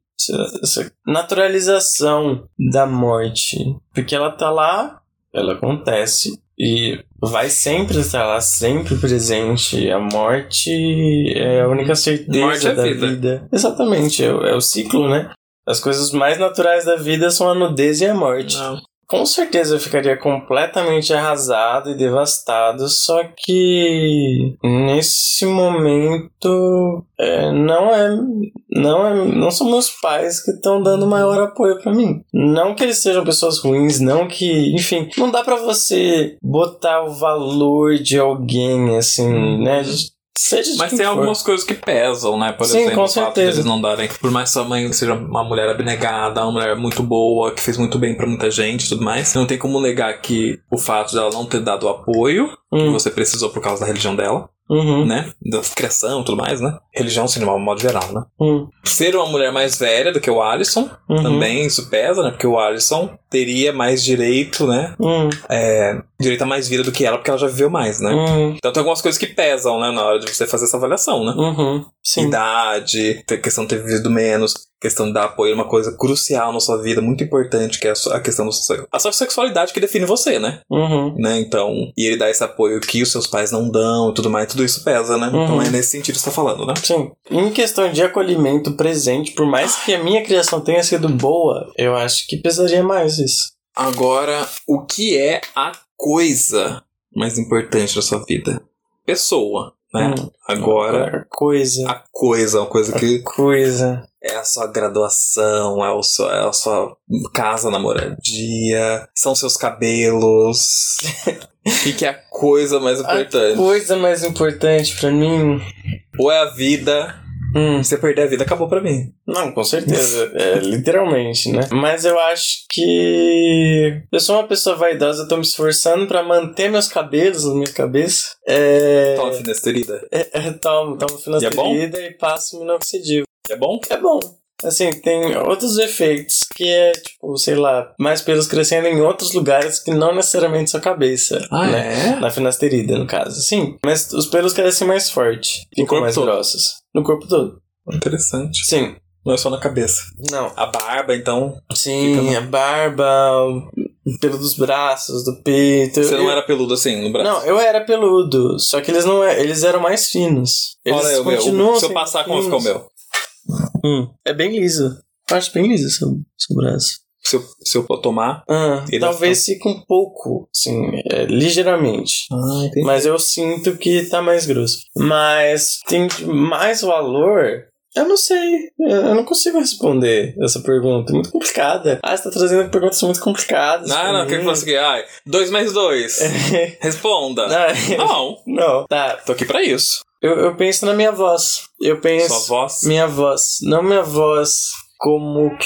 essa, naturalização da morte. Porque ela tá lá, ela acontece e vai sempre estar lá, sempre presente. A morte é a única certeza é da vida. vida. Exatamente, é, o- é o ciclo, né? As coisas mais naturais da vida são a nudez e a morte. Não. Com certeza eu ficaria completamente arrasado e devastado, só que nesse momento é, não é não é não são meus pais que estão dando maior apoio pra mim. Não que eles sejam pessoas ruins, não que, enfim, não dá pra você botar o valor de alguém assim, né? Seja de Mas tem for. algumas coisas que pesam, né? Por Sim, exemplo, com o fato de não darem. Por mais que sua mãe seja uma mulher abnegada, uma mulher muito boa, que fez muito bem pra muita gente e tudo mais, não tem como negar que o fato dela não ter dado o apoio que Hum, você precisou por causa da religião dela, uhum, né? Da criação e tudo mais, né? Religião, sim, de um modo geral, né? hum, Ser uma mulher mais velha do que o Alisson, uhum, também isso pesa, né? Porque o Alisson teria mais direito, né? hum, É, direito a mais vida do que ela, porque ela já viveu mais, né? hum, Então tem algumas coisas que pesam, né? Na hora de você fazer essa avaliação, né? uhum, sim. idade, questão de ter vivido menos, questão de dar apoio é uma coisa crucial na sua vida, muito importante, que é a, questão da sua, a sua sexualidade que define você, né? Uhum. né? Então, e ele dá esse apoio que os seus pais não dão e tudo mais, tudo isso pesa, né? Uhum. Então é nesse sentido que você tá falando, né? Sim. Em questão de acolhimento presente, por mais que a minha criação tenha sido boa, eu acho que pesaria mais isso. Agora, o que é a coisa mais importante da sua vida? Pessoa, né? Hum. Agora, A coisa. a coisa, uma coisa que Coisa. é a sua graduação, é, o seu, é a sua casa na moradia, são seus cabelos. O que, que é a coisa mais A importante? coisa mais importante pra mim. Ou é a vida. Hum, Se você perder a vida, acabou pra mim. não, com certeza. É, literalmente, né? Mas eu acho que. Eu sou uma pessoa vaidosa, eu tô me esforçando pra manter meus cabelos na minha cabeça. É. Toma finasterida. É, é, tomo, tomo E é finasterida e passo minoxidil. É bom? É bom. Assim, tem outros efeitos que é, tipo, sei lá, mais pelos crescendo em outros lugares que não necessariamente sua cabeça. né? é? Na finasterida, no caso. Sim, mas os pelos crescem mais forte. Ficam mais todo? grossos. No corpo todo. Interessante. Sim. Não é só na cabeça. Não. A barba, então. Sim, a barba, o pelo dos braços, do peito. Você não Eu- era peludo assim no braço? Não, eu era peludo, só que eles não é, eles eram mais finos. Eles Olha o meu. continuam Se eu passar, como fica o meu? Hum, é bem liso. Eu acho bem liso seu, seu braço. Se eu, se eu tomar. Ah, talvez fique um pouco, sim, é, ligeiramente. Ah, entendi. Mas eu sinto que tá mais grosso. Mas tem mais valor. Eu não sei. Eu não consigo responder essa pergunta. É muito complicada. Ah, você tá trazendo perguntas muito complicadas. Não, não, quer que o quê? Ai, dois mais dois. Responda. Ah, Não, não, tá. tô aqui pra isso. Eu, eu penso na minha voz. Eu penso. Sua voz. Minha voz. Não minha voz como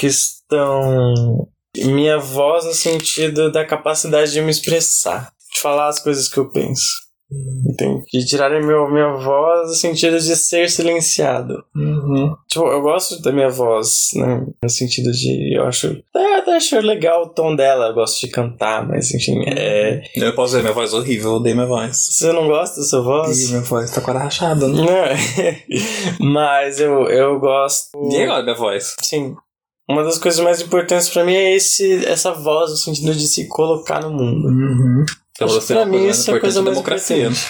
questão. Minha voz no sentido da capacidade de me expressar. De falar as coisas que eu penso. Entende? De tirarem meu, minha voz no sentido de ser silenciado. Uhum. Tipo, eu gosto da minha voz, né? No sentido de. Eu acho. É, até acho legal o tom dela, eu gosto de cantar, mas enfim. É... Eu posso dizer, minha voz é horrível, eu odeio minha voz. Você não gosta da sua voz? Ih, minha voz tá quase rachada, né? Não. mas eu, eu gosto. Gosta da minha voz. Sim. Uma das coisas mais importantes pra mim é esse, essa voz, no sentido de se colocar no mundo. Uhum. Então Acho você que é pra mim isso é a coisa mais democracia. importante.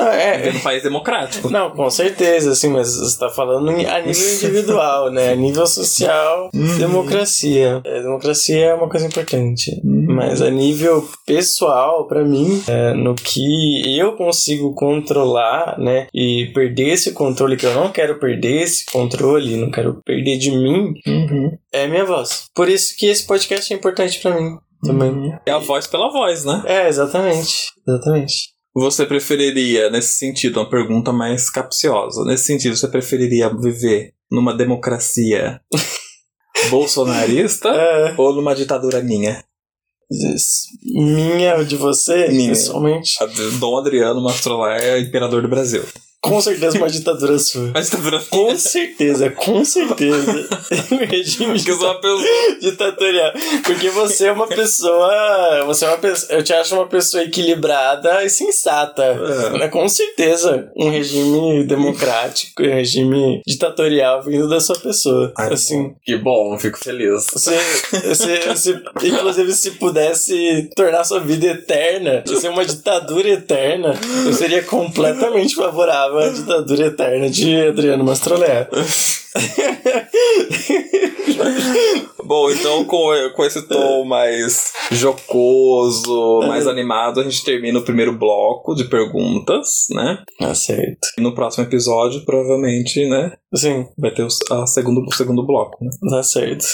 É, Viver num país democrático. Não, com certeza, assim, mas você tá falando a nível individual, né? A nível social, Uhum. democracia. É, democracia é uma coisa importante. Uhum. Mas a nível pessoal, pra mim, é, no que eu consigo controlar, né? E perder esse controle, que eu não quero perder esse controle, não quero perder de mim, Uhum. é a minha voz. Por isso que esse podcast é importante pra mim também. É a voz pela voz, né? É, exatamente. Exatamente. Você preferiria, nesse sentido, uma pergunta mais capciosa. Nesse sentido, você preferiria viver numa democracia bolsonarista É. ou numa ditadura minha? Minha, de você, Minha. pessoalmente. Dom Adriano Mastrolé é imperador do Brasil. Com certeza uma ditadura sua. A ditadura Com certeza, com certeza. um regime uma pessoa. ditatorial. Porque você é uma pessoa. Você é uma pessoa. Eu te acho uma pessoa equilibrada e sensata. É. É, Com certeza. Um regime democrático, um regime ditatorial vindo da sua pessoa. Ai, assim. Que bom, fico feliz. Você, você, você, inclusive, se pudesse tornar sua vida eterna, ser uma ditadura eterna, eu seria completamente favorável à ditadura eterna de Adriano Mastrolé. Bom, então com, com esse tom mais jocoso, mais animado, a gente termina o primeiro bloco de perguntas, né? Tá certo. E no próximo episódio, provavelmente, né, Sim, vai ter o, a segundo, o segundo bloco, né? tá certo.